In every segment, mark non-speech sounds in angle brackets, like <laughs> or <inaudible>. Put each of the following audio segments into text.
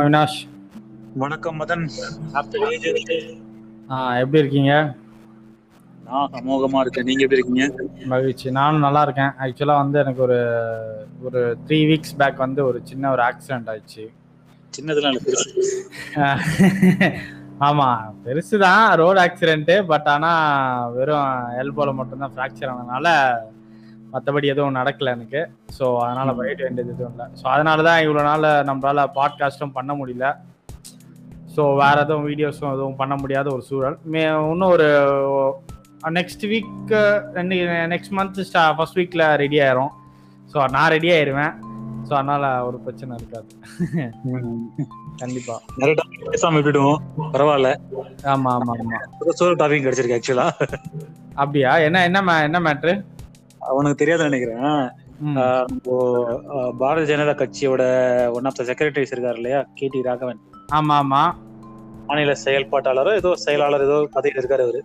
அவினாஷ். வணக்கம் மதன். ஆ எப்படி இருக்கீங்க? நான் அமோகமா இருக்கேன். நீங்க எப்படி இருக்கீங்க? மகிழ்ச்சி. நானும் நல்லா இருக்கேன். ஆக்சுவலாக வந்து எனக்கு ஒரு ஒரு த்ரீ வீக்ஸ் பேக் வந்து ஒரு சின்ன ஒரு ஆக்சிடென்ட் ஆயிடுச்சு. பெருசு <laughs> ஆமாம் பெருசு. தான் ரோடு ஆக்சிடென்ட்டு பட் ஆனால் வெறும் எல்போல மட்டும்தான் ஃப்ராக்சர் ஆனதுனால மற்றபடி எதுவும் நடக்கல எனக்கு. ஸோ அதனால் பயப்பட வேண்டியது எதுவும் இல்லை. ஸோ அதனால தான் இவ்வளோ நாள் நம்மளால பாட்காஸ்ட்டும் பண்ண முடியல. ஸோ வேற எதுவும் வீடியோஸும் எதுவும் பண்ண முடியாத ஒரு சூழல். மே இன்னும் ஒரு நெக்ஸ்ட் வீக் ரெண்டு நெக்ஸ்ட் மந்த் ஸ்டா ஃபர்ஸ்ட் வீக்கில் ரெடி ஆயிரும். ஸோ நான் ரெடி ஆயிருவேன். ஸோ அதனால ஒரு பிரச்சனை இருக்காது. கண்டிப்பா. பேசாம விட்டுடுவோம். பரவாயில்ல. ஆமா ஆமா ஆமா. டாபிக் கிடைச்சிருக்கு ஆக்சுவலா அப்படியா? என்ன என்ன மே- என்ன மேட்ரு அவனுக்கு தெரியாதுன்னு நினைக்கிறேன். இப்போ பாரதிய ஜனதா கட்சியோட ஒன் ஆஃப் த செக்ரட்டரிஸ் இருக்காரு இல்லையா? K D Raghavan. ஆமா ஆமா. மாநில செயல்பாட்டாளரோ ஏதோ செயலாளர் ஏதோ பதவியில் இருக்காரு அவரு.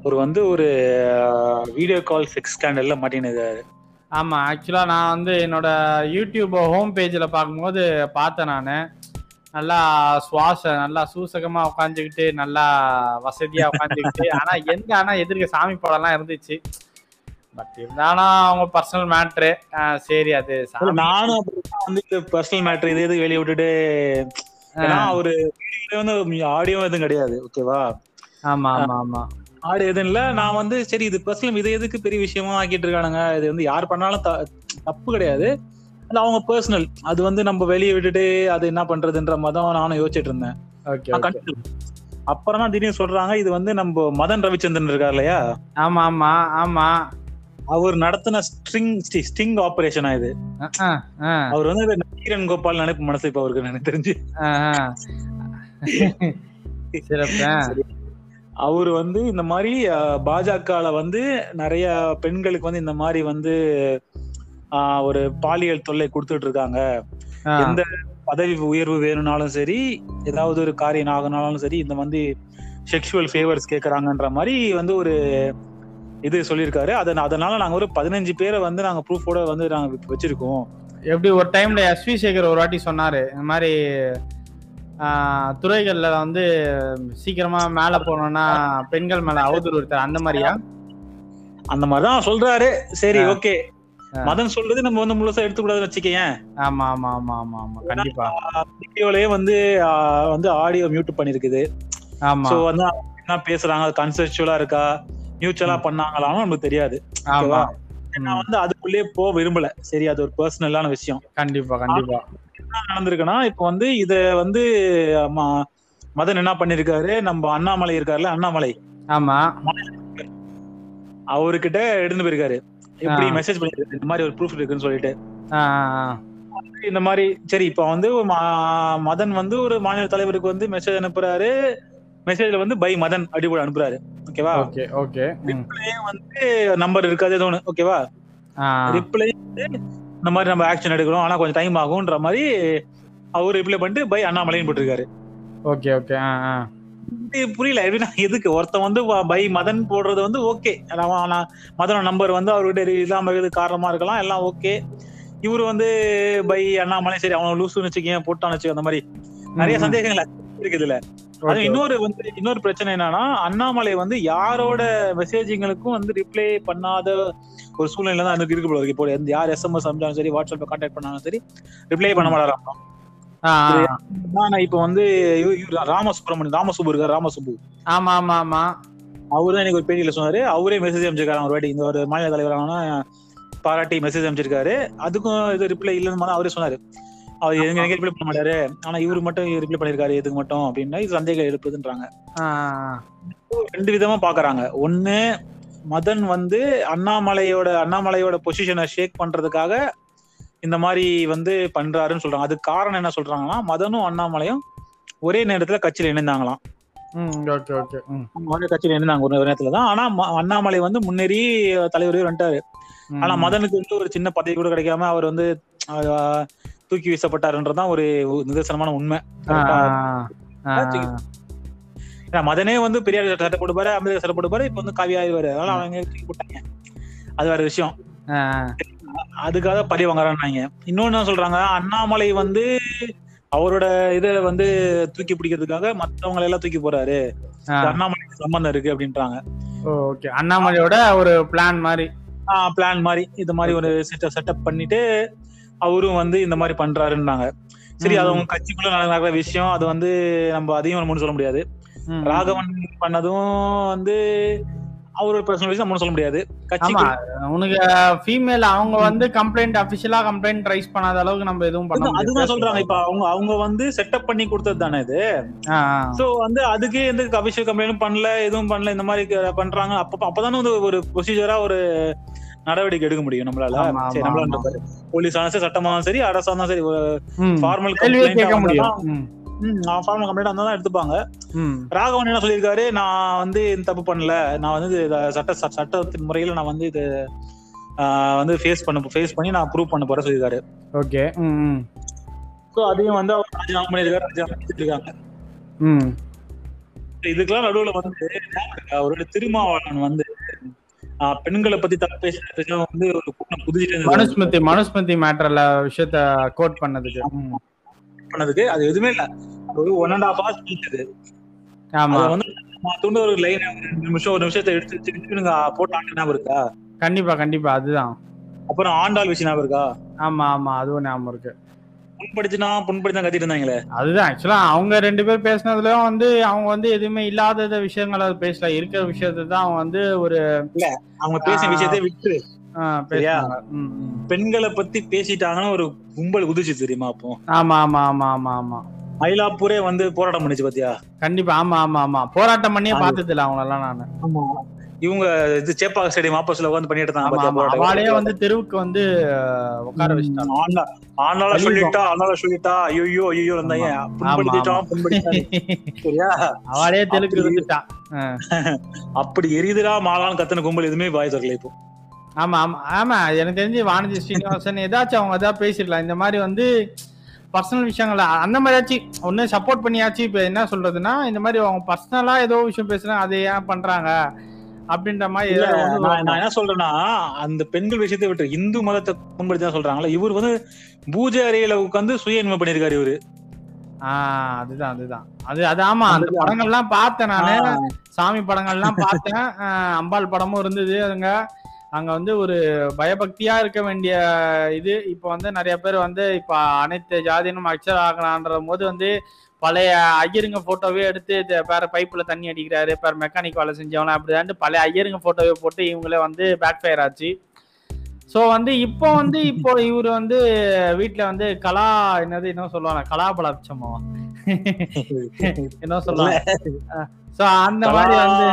அவர் வந்து ஒரு வீடியோ கால் செக்ஸ் ஸ்கேண்டல்ல மாட்டினுக்காரு ஆமா ஆக்சுவலா நான் வந்து என்னோட யூடியூப் ஹோம் பேஜ்ல பார்க்கும்போது பார்த்தேன் நான். நல்லா சுவாச நல்லா சூசகமா உட்காந்துக்கிட்டு நல்லா வசதியா உட்காந்துக்கிட்டு ஆனா எந்த ஆனா எதிர்க்க சாமி படம்லாம் இருந்துச்சு. பட் இருந்தாலும் அவங்க பர்சனல் மேட்ரு சரி அது நானும் வந்து இந்த பர்சனல் மேட்டர் இது எது வெளியே விட்டுட்டு அவரு வந்து ஆடியோ எதுவும் கிடையாது ஓகேவா ஆமா ஆமா ஆமா. ஆடியோ எதுவும் இல்ல. நான் வந்து சரி இது பர்சனல் இது எதுக்கு பெரிய விஷயமா ஆக்கிட்டு இருக்கானுங்க? இது வந்து யார் பண்ணாலும் தப்பு கிடையாது. அது அவங்க பர்சனல் அது வந்து நம்ம வெளியே விட்டுட்டு அது என்ன பண்றதுன்ற மாதிரி தான் நானும் யோசிச்சுட்டு இருந்தேன். அப்புறம் தான் திடீர்னு சொல்றாங்க இது வந்து நம்ம மதன் ரவிச்சந்திரன் இருக்கார் இல்லையா? ஆமா ஆமா ஆமா. அவர் நடத்தின ஸ்ட்ரிங் ஸ்டிங் ஆபரேஷனா இது. அவர் வந்து நக்கீரன் கோபால் நினைப்பு மனசு இப்ப அவருக்கு எனக்கு தெரிஞ்சு. அவர் வந்து இந்த மாதிரி பாஜகல வந்து நிறைய பெண்களுக்கு வந்து இந்த மாதிரி வந்து ஒரு பாலியல் தொல்லை கொடுத்துட்டு இருக்காங்க. எந்த பதவி உயர்வு வேணும்னாலும் சரி ஏதாவது ஒரு காரியம் ஆகணும்னாலும் சரி இந்த வந்து செக்ஷுவல் ஃபேவர்ஸ் கேக்குறாங்கன்ற மாதிரி வந்து ஒரு இது சொல்லியிருக்காரு. அதன அதனால நாங்க ஒரு பதினஞ்சு பேரை வந்து நாங்க ப்ரூஃபோட வந்து நாங்க வச்சிருக்கோம். எப்படி ஒரு டைம்ல எஸ்வி சேகர் ஒரு வாட்டி சொன்னாரு இந்த மாதிரி துறைகள்ல வந்து சீக்கிரமா மேல போனோம்னா பெண்கள் மேல அவதூறு ஒருத்தர் அந்த மாதிரியா? அந்த மாதிரிதான் சொல்றாரு. சரி. ஓகே. மதன் சொல்றது நம்ம வந்து முழுசா எடுத்துக்கூடாதுன்னு வச்சுக்கேன் ஆமா ஆமா ஆமா ஆமா ஆமா. கண்டிப்பா. வீடியோலயே வந்து வந்து ஆடியோ மியூட் பண்ணிருக்குது. ஆமா. சோ வந்து என்ன பேசுறாங்க அது கன்செப்சுவலா இருக்கா? மியூச்சுவலா பண்ணாங்களான்னு நமக்கு தெரியாது. நான் வந்து அதுக்குள்ளேயே போக விரும்பல. சரி அது ஒரு பர்சனலான விஷயம். கண்டிப்பா கண்டிப்பா. என்ன நடந்திருக்குன்னா இப்போ வந்து இத வந்து மதன் என்ன பண்ணிருக்காரு? நம்ம அண்ணாமலை இருக்காருல்ல அண்ணாமலை. ஆமா. அவர்கிட்ட எடுத்து போயிருக்காரு. எப்படி. மெசேஜ் பண்ணிருக்காரு? இந்த மாதிரி ஒரு ப்ரூஃப் இருக்குன்னு சொல்லிட்டு. இந்த மாதிரி சரி இப்போ வந்து மதன் வந்து ஒரு மாநில தலைவருக்கு வந்து மெசேஜ் அனுப்புறாரு. மெசேஜ்ல வந்து பை மதன் அப்படி கூட அனுப்புறாரு. ஓகேவா? Okay okay. ம். வந்து நம்பர் இருக்காது ஏதோ ஒண்ணு ஓகேவா ரிப்ளை இந்த மாதிரி நம்ம ஆக்ஷன் எடுக்கிறோம் ஆனா கொஞ்சம் டைம் ஆகும்ன்ற மாதிரி அவர் ரிப்ளை பண்ணிட்டு பை அண்ணாமலைன்னு போட்டிருக்காரு. ஓகே ஓகே புரியல எப்படின்னா எதுக்கு? ஒருத்தன் வந்து பை மதன் போடுறது வந்து ஓகே மதன நம்பர் வந்து அவர்கிட்ட இல்லாம இருக்கிறது காரணமா இருக்கலாம் எல்லாம் ஓகே இவரு வந்து பை அண்ணாமலை சரி அவன் லூசுன்னு வச்சுக்கேன் போட்டான்னு வச்சுக்க அந்த மாதிரி. நிறைய. சந்தேகங்கள் இருக்குது இதுல அது இன்னொரு வந்து இன்னொரு பிரச்சனை என்னன்னா அண்ணாமலை வந்து யாரோட மெசேஜிங்களுக்கும் வந்து ரிப்ளை பண்ணாத ஒரு சூழ்நிலை தான் எனக்கு இருக்கு போல இருக்கு. இப்போ யார் எஸ்எம்எஸ் அனுப்பிச்சாலும் சரி வாட்ஸ்அப்ல கான்டாக்ட் பண்ணாலும் சரி ரிப்ளை பண்ண மாட்டாராம் இப்போ வந்து ராமசுப்ரமணியன் ராமசுப்பு இருக்காரு ராமசுப்பு ஆமா ஆமா ஆமா. அவரு தான் எனக்கு ஒரு பேட்டியில சொன்னாரு. அவரே மெசேஜ் அமைச்சிருக்காரு ஒரு வாட்டி. இந்த ஒரு மாநில தலைவரான பாராட்டி மெசேஜ் அமைச்சிருக்காரு. அதுக்கும் இது ரிப்ளை இல்லைன்னு அவரே சொன்னாரு. அவர் எங்க எங்க ரிப்ளை பண்ண மாட்டாரு. ஆனா இவரு மட்டும் ரிப்ளை பண்ணிருக்காரு எதுக்கு மட்டும் அப்படின்னா இது சந்தேகம் எழுப்புதுன்றாங்க. ரெண்டு விதமா பாக்குறாங்க. ஒண்ணு மதன் வந்து அண்ணாமலையோட அண்ணாமலையோட பொசிஷனை ஷேக் பண்றதுக்காக இந்த மாதிரி வந்து பண்றாருன்னு சொல்றாங்க. அதுக்கு காரணம் என்ன சொல்றாங்கன்னா மதனும் அண்ணாமலையும் ஒரே நேரத்துல கட்சியில இணைந்தாங்களாம். ஒரே கட்சியில இணைந்தாங்க ஒரு நேரத்துல தான். ஆனா அண்ணாமலை வந்து முன்னேறி தலைவரே வந்துட்டாரு. ஆனா மதனுக்கு வந்து ஒரு சின்ன பதவி கூட கிடைக்காம அவர் வந்து தூக்கி வீசப்பட்டாருன்றதுதான் ஒரு நிதர்சனமான உண்மை. ஆஹ், ஆஹ், ஆஹ். மதனே வந்து பெரியார் சட்டை போட்டுப்பாரு அம்பேத்கர் சட்டை போட்டுப்பாரு இப்ப வந்து காவி ஆயிடுவாரு. அதனால அவங்க தூக்கி போட்டாங்க. அது வேற விஷயம். ஆஹ், அதுக்காக பழி வாங்குறாங்க இன்னொன்னு சொல்றாங்க? அண்ணாமலை வந்து அவரோட இத வந்து தூக்கி பிடிக்கிறதுக்காக மத்தவங்களை எல்லாம் தூக்கி போறாரு. ஆ. அண்ணாமலைக்கு சம்பந்தம் இருக்கு அப்படின்றாங்க. ஓகே. அண்ணாமலையோட ஒரு பிளான் மாதிரி. பிளான் மாதிரி இந்த மாதிரி ஒரு செட்டப் செட்டப் பண்ணிட்டு அவரும் வந்து இந்த மாதிரி பண்றாருன்னாங்க சரி அது. அவங்க கட்சிக்குள்ள நடக்கிற விஷயம் அது வந்து நம்ம அதையும் நம்ம சொல்ல முடியாது. ராகவன் பண்ணதும் வந்து அவரோட பர்சனல் விஷயம் நம்ம சொல்ல முடியாது உனக்கு ஃபீமேல் அவங்க வந்து கம்ப்ளைண்ட் அபிஷியலா கம்ப்ளைண்ட் ரைஸ் பண்ணாத அளவுக்கு நம்ம எதுவும் பண்ண அதுதான். சொல்றாங்க இப்ப அவங்க அவங்க வந்து செட்டப் பண்ணி கொடுத்தது தானே இது. சோ வந்து அதுக்கே எந்த அபிஷேக் கம்ப்ளைண்ட் பண்ணல எதுவும் பண்ணல இந்த மாதிரி பண்றாங்க அப்ப அப்பதானே வந்து ஒரு ப்ரொசீஜரா ஒரு நடவடிக்கை எடுக்க முடியும் நம்மளால சரி நம்மளால போலீஸ் ஆனாலும் சரி சட்டமானாலும் சரி அரசா இருந்தாலும் சரி. ஃபார்மல் கேட்க முடியும். ஃபார்மல் கம்ப்ளைண்ட் இருந்தா தான் எடுத்துப்பாங்க. ராகவன் என்ன சொல்லியிருக்காரு நான் வந்து தப்பு பண்ணல நான் வந்து சட்ட சட்டத்தின் முறையில நான் வந்து இது வந்து ஃபேஸ் பண்ண ஃபேஸ் பண்ணி நான் ப்ரூவ் பண்ண போற சொல்லியிருக்காரு ஓகே. சோ அதையும் வந்து அவர் ராஜினாமா பண்ணியிருக்காரு ராஜினாமா ம். இதுக்கெல்லாம் நடுவுல வந்து அவரோட திருமாவளவன் வந்து பெண்களை பத்தி தப்பு பேசுறதுக்கு வந்து ஒரு கூட்டம் இருந்தது. மனுஸ்மிருதி மனுஸ்மிருதி மேட்டர்ல விஷயத்த கோட் பண்ணதுக்கு. பண்ணதுக்கு. அது எதுவுமே இல்ல. ஒரு ஒன் அண்ட் ஹாஃப் ஹவர்ஸ் பேசுது ஆமா. வந்து மாத்தோண்டு ஒரு லைன் ரெண்டு நிமிஷம் ஒரு நிமிஷத்தை எடுத்து திருப்பி நீங்க போட்டாங்க ஞாபகம் இருக்கா? கண்டிப்பா கண்டிப்பா. அதுதான். அப்புறம் ஆண்டாள் விஷயம் ஞாபகம் இருக்கா? ஆமா ஆமா. அதுவும் ஞாபகம் இருக்கு. புண்படுத்தினா புண்படுத்தி கத்திட்டு இருந்தாங்களே அதுதான் ஆக்சுவலா அவங்க ரெண்டு பேர் பேசினதுலயும் வந்து அவங்க வந்து எதுவுமே இல்லாத விஷயங்களை பேசல. இருக்கிற விஷயத்தை தான் அவங்க வந்து ஒரு அவங்க பேசின. விஷயத்தை விட்டு. பெண்களை பத்தி பேசிட்டாங்கன்னு ஒரு கும்பல் குதிச்சு தெரியுமா அப்போ? ஆமா ஆமா ஆமா ஆமா ஆமா. மயிலாப்பூரே வந்து போராட்டம் பண்ணுச்சு பாத்தியா? கண்டிப்பா ஆமா ஆமா ஆமா. போராட்டம் பண்ணியே அது- பார்த்தது இல்ல அவங்களெல்லாம் நானு. இவங்க இது சேப்பாக்க ஸ்டேடியம் ஆப்போசிட்ல உட்காந்து பண்ணிட்டு இருந்தாங்க? அவளே வந்து தெருவுக்கு வந்து உட்கார வச்சுட்டாங்க. கலியுகம். சொல்லிட்டா ஆண்டாள சொல்லிட்டா ஐயோ ஐயோ இருந்தாங்க. புண்படுத்திட்டான் புண்படுத்திட்டான். <laughs> சரியா? அவளே தெலுங்கு அப்படி- இருந்துட்டா <laughs> அப்படி எரியுதுடா மாலான்னு கத்தன கும்பல் எதுவுமே வாய் தரல இப்போ. ஆமா ஆமா ஆமா. எனக்கு தெரிஞ்சு வானதி ஸ்ரீனிவாசன் ஏதாச்சும் அவங்க ஏதாவது பேசிடலாம். இந்த மாதிரி வந்து பர்சனல் விஷயங்கள அந்த மாதிரியாச்சும் ஒண்ணு சப்போர்ட் பண்ணியாச்சு. இப்ப என்ன சொல்றதுன்னா இந்த மாதிரி அவங்க பர்சனலா ஏதோ விஷயம் பேசுறாங்க அதை ஏன் பண்றாங்க? அப்படின்ற மாதிரி நான் என்ன சொல்றேன்னா அந்த பெண்கள் விஷயத்தை விட்டு இந்து மதத்தை புண்படுத்தி தான் சொல்றாங்களா? இவர் வந்து பூஜை அறையில உட்காந்து சுய இன்மை பண்ணிருக்காரு இவரு. ஆஹ் அதுதான் அதுதான். அது அது ஆமா அந்த அந்த- படங்கள்லாம் பார்த்தேன் நானு. சாமி படங்கள்லாம் பார்த்தேன். ஆஹ் அம்பாள் படமும் இருந்தது அதுங்க. அங்க வந்து ஒரு பயபக்தியா இருக்க வேண்டிய இது. இப்போ வந்து நிறைய பேர் வந்து இப்ப அனைத்து ஜாதியினும் அக்சர் ஆகலான்ற போது வந்து பழைய ஐயருங்க போட்டோவே எடுத்து வேற பேர பைப்புல தண்ணி அடிக்கிறாரு பேர் மெக்கானிக் வேலை செஞ்சவன அப்படிதான்ட்டு பழைய ஐயருங்க போட்டோவே போட்டு இவங்களே வந்து பேக் ஃபயர் ஆச்சு. ஸோ வந்து இப்போ வந்து இப்போ இவர் வந்து வீட்டில் வந்து கலா என்னது என்ன சொல்லுவாங்க கலாபலட்சமா <laughs> என்ன <laughs> சொல்லுவாங்க ஸோ அந்த மாதிரி வந்து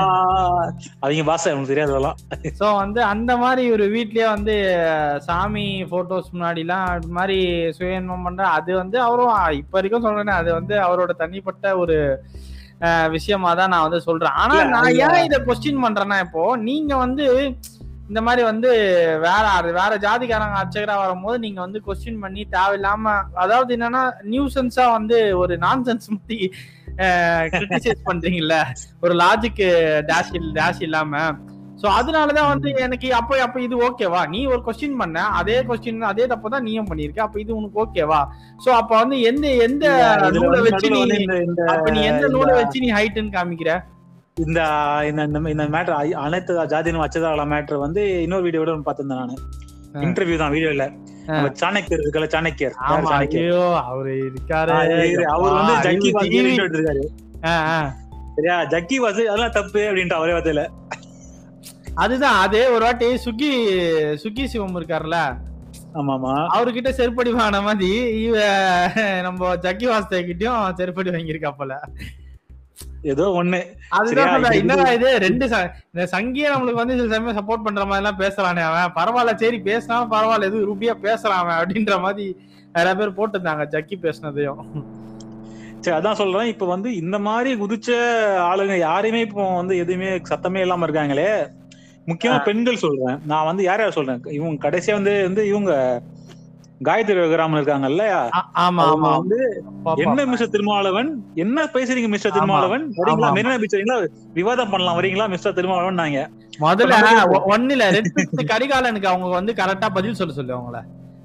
அவங்க பாச எனக்கு தெரியாது அதெல்லாம். ஸோ வந்து அந்த மாதிரி ஒரு வீட்லயே வந்து சாமி போட்டோஸ் முன்னாடிலாம் அது மாதிரி சுயன்மம் பண்ற அது வந்து அவரும் இப்ப வரைக்கும் சொல்றேனே அது வந்து அவரோட தனிப்பட்ட ஒரு விஷயமா தான் நான் வந்து சொல்றேன். ஆனா நான் ஏன் இதை கொஸ்டின் பண்றேன்னா இப்போ நீங்க வந்து இந்த மாதிரி வந்து வேற வேற ஜாதிக்காரங்க அர்ச்சகரா வரும்போது நீங்க வந்து கொஸ்டின் பண்ணி தேவையில்லாம அதாவது என்னன்னா நியூசன்ஸா வந்து ஒரு நான்சென்ஸ் மாதிரி கிரிட்டிசைஸ் பண்றீங்கல்ல? ஒரு லாஜிக் டேஷ் டேஷ் இல்லாம. சோ அதனாலதான் வந்து எனக்கு அப்ப அப்ப இது ஓகேவா நீ ஒரு கொஸ்டின் பண்ண அதே கொஸ்டின் அதே தப்பு தான் நீயும் பண்ணிருக்க அப்ப இது உனக்கு ஓகேவா சோ அப்ப வந்து எந்த எந்த நூலை வச்சு நீ எந்த நூலை வச்சு நீ ஹைட்னு காமிக்கிற? இந்த இந்த- மேட்டர் அனைத்து ஜாதியினும் அச்சதால மேட்டர் வந்து இன்னொரு வீடியோட பார்த்திருந்தேன் நானு. இன்டர்வியூ தான் வீடியோ இல்ல ஆ. நம்ம சாணக்கியர் இருக்குல்ல சாணக்கியர். ஐயோ அவரு இருக்காரு. அவர் வந்து ஜக்கி ஆ. சரியா? ஜக்கி வாசு அதெல்லாம் தப்பு அப்படின்ட்டு அவரே வார்த்தையில. அதுதான் அது ஒரு வாட்டி சுகி சுகி சிவம் இருக்காருல்ல. ஆமா ஆமா அவர்கிட்ட செருப்படி வாங்கின மாதிரி நம்ம ஜக்கி வாஸ்தவ கிட்டயும் செருப்படி வாங்கியிருக்கா போல. ஏதோ ஒண்ணு. அதுதான் என்னடா இது? ரெண்டு இந்த சங்கிய நம்மளுக்கு வந்து சில சமயம் சப்போர்ட் பண்ற மாதிரி எல்லாம் பேசலானே அவன். பரவாயில்ல சரி பேசினாலும் பரவாயில்ல எதுவும் ரூபியா பேசலாம் அவன் அப்படின்ற மாதிரி நிறைய பேர் போட்டிருந்தாங்க. ஜக்கி பேசினதையும். சரி அதான் சொல்றேன். இப்ப வந்து இந்த மாதிரி குதிச்ச ஆளுங்க யாரையுமே இப்போ வந்து எதுவுமே சத்தமே இல்லாம இருக்காங்களே. முக்கியமா பெண்கள் சொல்றேன். நான் வந்து யார் யார் சொல்றேன்? இவங்க கடைசியா வந்து வந்து இவங்க காயத்ரி ரகுராமன் இருக்காங்கல்ல ஆ- ஆமா ஆமா. வந்து. என்ன மிஸ்டர் திருமாவளவன்? என்ன பேசுறீங்க மிஸ்டர் திருமாவளவன்? வரீங்களா. மெரினா பீச் வரீங்களா? விவாதம் பண்ணலாம். வரீங்களா மிஸ்டர் திருமாவளவன் நாங்க முதல்ல இப்ப நம்ம ஒ- ஒண்ணுல ரெட் கரிகாலனுக்கு அவங்க வந்து கரெக்டா பதில் சொல்ல சொல்லு அவங்கள.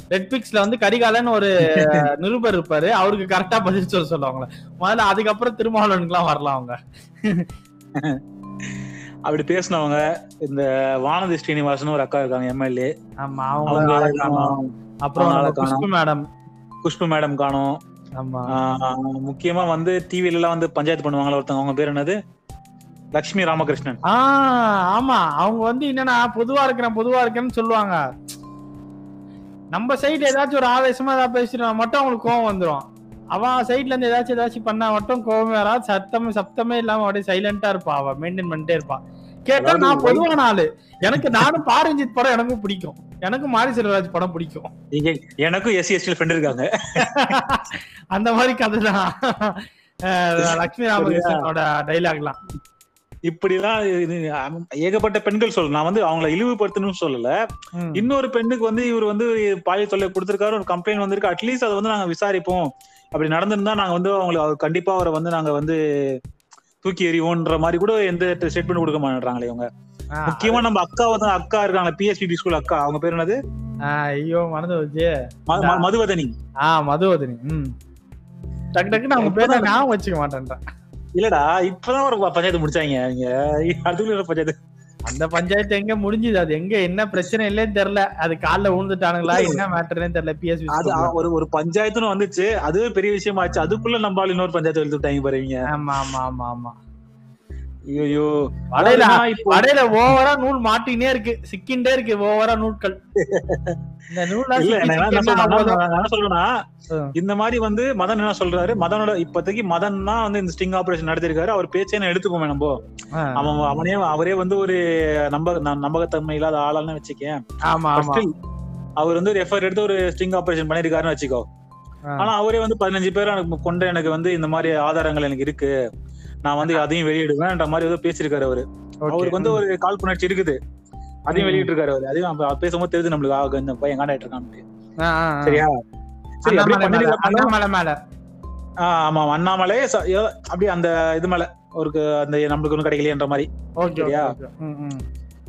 ரெட் பிக்ஸ்ல வந்து கரிகாலன் ஒரு <laughs> நிருபர் இருப்பாரு. அவருக்கு கரெக்டா பதில் சொல்ல சொல்லுவாங்களே முதல்ல அதுக்கப்புறம் திருமாவளவனுக்குலாம் வரலாம் அவங்க. <laughs> அப்படி பேசினவங்க இந்த வானதி ஸ்ரீனிவாசன் ஒரு அக்கா இருக்காங்க எம்எல்ஏ ஆமா அவங்க. அப்புறம் புஷ்பு மேடம். குஷ்பு மேடம் காணும். முக்கியமா வந்து டிவில எல்லாம் வந்து பஞ்சாயத்து பண்ணுவாங்களா ஒருத்தவங்க அவங்க பேர் என்னது? லக்ஷ்மி ராமகிருஷ்ணன். ஆஹ் ஆமா. அவங்க வந்து என்னன்னா பொதுவா இருக்கிறேன் பொதுவா இருக்கேன்னு சொல்லுவாங்க. நம்ம சைடு ஏதாச்சும் ஒரு ஆவேசமா ஏதாவது பேசினா மட்டும் அவங்களுக்கு கோவம் வந்துரும். அவன் சைடுல இருந்து ஏதாச்சும் ஏதாச்சும் பண்ணா மட்டும் கோவம் வராது. சத்தமே சத்தமே இல்லாம அப்படியே சைலண்டா இருப்பா. அவ மெயின்டைன் பண்ணிட்டே இருப்பா கேட்டா நான் பொதுவான ஆளு. எனக்கு நானும் பாரஞ்சித் படம் எனக்கும் பிடிக்கும். எனக்கும் மாரி செல்வராஜ் படம் பிடிக்கும். எனக்கும் எஸ்சி எஸ்டி ஃப்ரெண்ட் இருக்காங்க. <laughs> அந்த மாதிரி கதை தான் லட்சுமி ராமகிருஷ்ணனோட டைலாக்லாம் இப்படிலாம் ஏகப்பட்ட பெண்கள் சொல்லு நான் வந்து அவங்கள இழிவுபடுத்தணும்னு சொல்லல. இன்னொரு பெண்ணுக்கு வந்து இவர் வந்து பாலியல் தொல்லை கொடுத்திருக்காரு ஒரு கம்ப்ளைண்ட் வந்திருக்கு. அட்லீஸ்ட் அதை வந்து நாங்க விசாரிப்போம். அப்படி நடந்திருந்தா நாங்க வந்து அவங்களை கண்டிப்பா அவரை வந்து நாங்க வந்து தூக்கி எறிவோன்ற மாதிரி கூட எந்த ஸ்டேட்மெண்ட் கொடுக்க மாட்டாங்களே இவங்க. முக்கியமா நம்ம அக்கா வந்து அக்கா இருக்காங்க பிஎஸ்பிபி ஸ்கூல் அக்கா அவங்க பேர் என்னது? ஐயோ மறந்து வச்சு மதுவதனி. ஆ மதுவதனி ம். டக்கு டக்குன்னு அவங்க பேரை ஞாபகம் வச்சுக்க மாட்டேன்றேன் இல்லடா இப்பதான் ஒரு பஞ்சாயத்து முடிச்சாங்க அவங்க அதுக்குள்ள பஞ்சாயத்து? அந்த பஞ்சாயத்து எங்க முடிஞ்சுது? அது எங்க என்ன பிரச்சனை இல்லைன்னு தெரியல. அது கால்ல விழுந்துட்டானுங்களா? என்ன மேட்டர்னே தெரியல பிஎஸ்பி அது ஒரு ஒரு பஞ்சாயத்துன்னு வந்துச்சு. அதுவே பெரிய விஷயமாச்சு அதுக்குள்ள நம்மளால இன்னொரு பஞ்சாயத்து எழுதி விட்டாங்க பாருங்க ஆமா ஆமா ஆமா ஆமா. ஐயோ வடையில வடையில ஓவரா நூல் மாட்டினே இருக்கு. சிக்கிண்டே இருக்கு ஓவரா நூட்கள் இந்த என்ன சொல்றேன்னா. இந்த மாதிரி வந்து மதன் என்ன சொல்றாரு? மதனோட இப்போதைக்கு மதன் தான் வந்து இந்த ஸ்டிங் ஆபரேஷன் நடத்திருக்காரு அவர் பேச்சே நான் எடுத்துப்போமே நம்ம. அவன் அவனே அவரே வந்து ஒரு நம்ப நம்பகத்தன்மை இல்லாத ஆளான்னு வச்சுக்கேன். ஆமா அவர் வந்து ஒரு எஃபர்ட் எடுத்து ஒரு ஸ்டிங் ஆபரேஷன் பண்ணிருக்காருன்னு வச்சுக்கோ. ஆனா அவரே வந்து பதினஞ்சு பேர் எனக்கு கொண்ட எனக்கு வந்து இந்த மாதிரி ஆதாரங்கள் எனக்கு இருக்கு. நான் வந்து அதையும் வெளியிடுவேன்ற மாதிரி ஏதோ பேசியிருக்காரு அவரு. அவருக்கு வந்து ஒரு காழ்ப்புணர்ச்சி இருக்குது. அதையும். வெளியிட்டு இருக்காரு அவரு. அதையும் பேசும்போது தெரியுது நம்மளுக்கு. ஆக இந்த பையன் காண்டாயிட்டு இருக்கான்னு. சரியா? சரி அண்ணாமலை மேல, ஆஹ் ஆமா அண்ணாமலை அப்படியே அந்த இது மேல. ஒரு அந்த நம்மளுக்கு ஒன்றும் கிடைக்கலையன்ற மாதிரி. சரியா?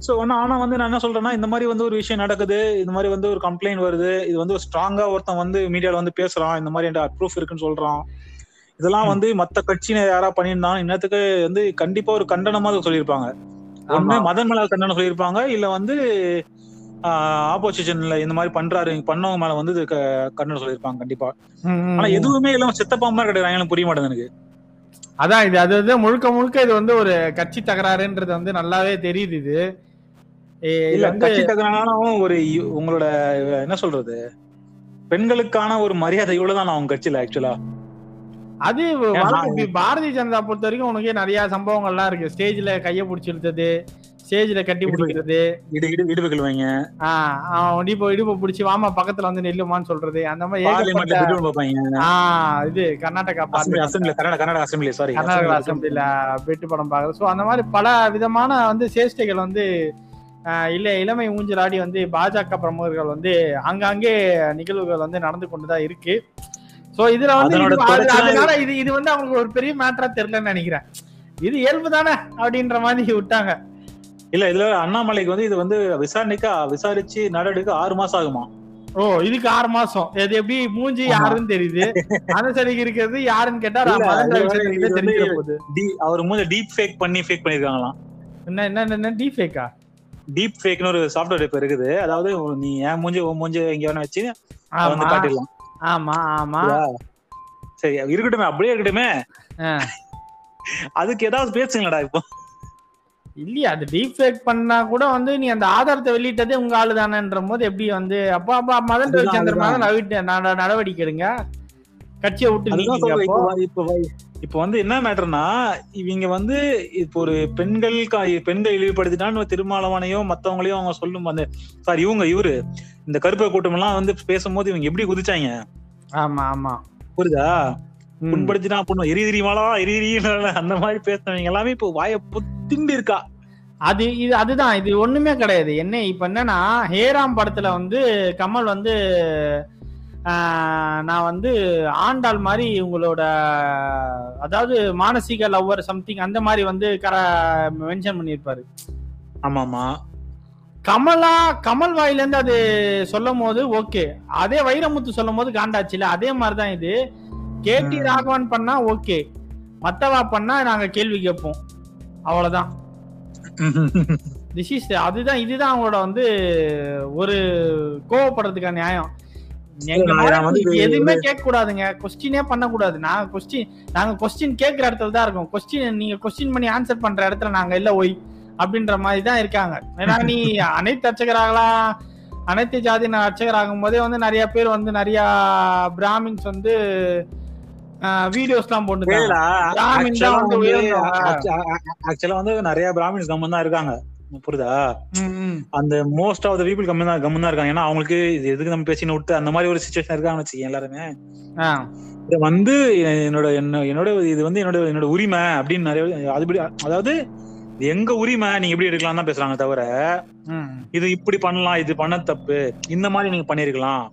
சோ ஆனா ஆனா வந்து நான் என்ன சொல்றேன்னா இந்த மாதிரி வந்து ஒரு விஷயம் நடக்குது. இந்த மாதிரி வந்து ஒரு கம்ப்ளைண்ட் வருது. இது வந்து ஸ்ட்ராங்கா ஒருத்தன் வந்து மீடியால வந்து பேசுறான். இந்த மாதிரி ப்ரூஃப் இருக்குன்னு சொல்றான். இதெல்லாம் வந்து மத்த கட்சியினர் யாரா பண்ணியிருந்தாங்க இன்னத்துக்கு வந்து கண்டிப்பா ஒரு கண்டனமா சொல்லியிருப்பாங்க. ஒண்ணு. மதன் மேல கண்டனம் சொல்லியிருப்பாங்க இல்ல வந்து ஆப்போசிஷன்ல இந்த மாதிரி பண்றாரு பண்ணவங்க மேல வந்து கண்டனம் சொல்லியிருப்பாங்க கண்டிப்பா. ஆனா. எதுவுமே இல்லாம செத்தப்பா மாதிரி கிடையாது எனக்கு புரிய மாட்டேங்குது எனக்கு. அதான் இது அது வந்து முழுக்க முழுக்க இது வந்து ஒரு கட்சி தகராறுன்றது வந்து நல்லாவே தெரியுது இது. இல்ல கட்சி தகரானாலும் ஒரு உங்களோட என்ன சொல்றது? பெண்களுக்கான ஒரு மரியாதை இவ்வளவுதான் அவங்க கட்சியில ஆக்சுவலா அது பாரதிய ஜனதா பொறுத்த வரைக்கும் உனக்கே நிறைய சம்பவங்கள்லாம் இருக்கு. ஸ்டேஜ்ல கைய பிடிச்சி இழுத்தது ஸ்டேஜ்ல கட்டி பிடிக்கிறது. இடு இடு இடுப்புகள் வைங்க இடுப்பு இடுப்பு பிடிச்சி வாமா பக்கத்துல வந்து நெல்லுமான்னு சொல்றது. அந்த மாதிரி ஆஹ் இது கர்நாடகா கர்நாடகா அசம்பிளி சாரி கர்நாடகா அசம்பிளில பெட்டு படம் பாக்குறது ஸோ அந்த மாதிரி பல விதமான வந்து சேஷ்டைகள் வந்து இல்ல இளமை ஊஞ்சலாடி வந்து பாஜக பிரமுகர்கள் வந்து ஆங்காங்கே நிகழ்வுகள் வந்து நடந்து கொண்டுதான் இருக்கு. சோ இதுல வந்து இது- இது வந்து அவங்களுக்கு ஒரு பெரிய மேட்டரா தெரியலன்னு நினைக்கிறேன். இது இயல்பு தானே அப்படின்ற மாதிரி விட்டாங்க. இல்ல இதுல அண்ணாமலைக்கு வந்து இது வந்து விசாரணைக்கு விசாரிச்சு நடவடிக்கை ஆறு மாசம் ஆகுமா? ஓ இதுக்கு ஆறு மாசம். இது எப்படி மூஞ்சி. யாருன்னு தெரியுது? அனுசரிக்கு இருக்கிறது யாருன்னு கேட்டா அவர் மூஞ்ச டீப் ஃபேக் பண்ணி ஃபேக் பண்ணிருக்காங்களாம் என்ன என்ன என்ன டீஃபேக்கா டீப் ஃபேக்னு ஒரு சாஃப்ட்வேர் இப்ப இருக்குது. அதாவது நீ ஏன் மூஞ்சி உன் மூஞ்சி எங்க வேணா வச்சு வந்து காட்டிடலாம். ஆமா ஆமா. சரி இருக்கட்டுமே அப்படியே இருக்கட்டுமே. அதுக்கு ஏதாவது பேசுங்களடா இப்போ. இல்லையா அது டீஃபேக் பண்ணா கூட வந்து நீ அந்த ஆதாரத்தை வெளியிட்டதே உங்க ஆளு தானேன்ற போது எப்படி வந்து அப்பா அப்பா மதன் ரவிச்சந்திரன் நடவடிக்கை எடுங்க. கட்சியை விட்டு இப்போ இப்போ வந்து என்ன மேட்டர்னா இவங்க வந்து இப்போ ஒரு பெண்கள் கா- பெண்கள் இழிவுபடுத்திட்டான்னு திருமாவளவனையோ மத்தவங்களையும் அவங்க சொல்லும் அந்த சாரி இவங்க இவரு இந்த கருப்பை கூட்டம் எல்லாம் வந்து பேசும்போது இவங்க எப்படி குதிச்சாங்க? ஆமா ஆமா. புரியுதா. புண்படுத்தினா புண்ணு எரி தெரியுமாளா எரி அந்த மாதிரி பேசுனவங்க எல்லாமே இப்போ வாய புத்திண்டு இருக்கா? அது இது அதுதான். இது ஒண்ணுமே கிடையாது. என்ன இப்ப என்னன்னா ஹேராம் படத்துல வந்து கமல் வந்து நான் வந்து ஆண்டாள் மாதிரி உங்களோட அதாவது மானசீக லவ்வர் சம்திங் அந்த மாதிரி வந்து கர மென்ஷன் பண்ணியிருப்பாரு. ஆமா ஆமா கமலா கமல் வாயில இருந்து அது சொல்லும் போது ஓகே. அதே வைரமுத்து சொல்லும் போது காண்டாச்சுல அதே மாதிரிதான் இது. கேடி. ராகவன் பண்ணா ஓகே. மத்தவா பண்ணா நாங்க கேள்வி கேட்போம். அவ்வளவுதான். <laughs> திஸ் இஸ் அதுதான் இதுதான் அவங்களோட வந்து ஒரு கோவப்படுறதுக்கான நியாயம். எதுவுமே கேட்க கூடாதுங்க கொஸ்டினே பண்ண கூடாது நாங்க கொஸ்டின் நாங்க கொஸ்டின் கேட்கிற இடத்துல தான் இருக்கோம். கொஸ்டின் நீங்க கொஸ்டின் பண்ணி ஆன்சர் பண்ற இடத்துல நாங்க இல்ல ஒய் அப்படின்ற மாதிரி தான் இருக்காங்க. ஏன்னா நீ அனைத்து அர்ச்சகராகளா அனைத்து ஜாதி அர்ச்சகராகும் போதே வந்து நிறைய பேர் வந்து நிறைய பிராமின்ஸ் வந்து வீடியோஸ் எல்லாம் உயர்ந்தவங்க. ஆக்சுவலா வந்து நிறைய பிராமின்ஸ் கம்மன் தான் இருக்காங்க. புரியுதா. அந்த most of the people common தான் கம்மன் தான் இருக்காங்க. ஏன்னா அவங்களுக்கு இது எதுக்கு நம்ம பேசின விட்டு அந்த மாதிரி ஒரு சுச்சுவேஷன் இருக்காங்கன்னு வச்சுக்கேன் எல்லாருமே. இது வந்து என்னோட என்ன என்னோட இது வந்து என்னோட என்னோட உரிமை அப்படின்னு நிறைய அதுபடி அதாவது எங்க உரிமை நீங்க எப்படி எடுக்கலாம் தான் பேசுறாங்க தவிர. இது இப்படி பண்ணலாம் இது பண்ண தப்பு இந்த மாதிரி நீங்க பண்ணிருக்கலாம்.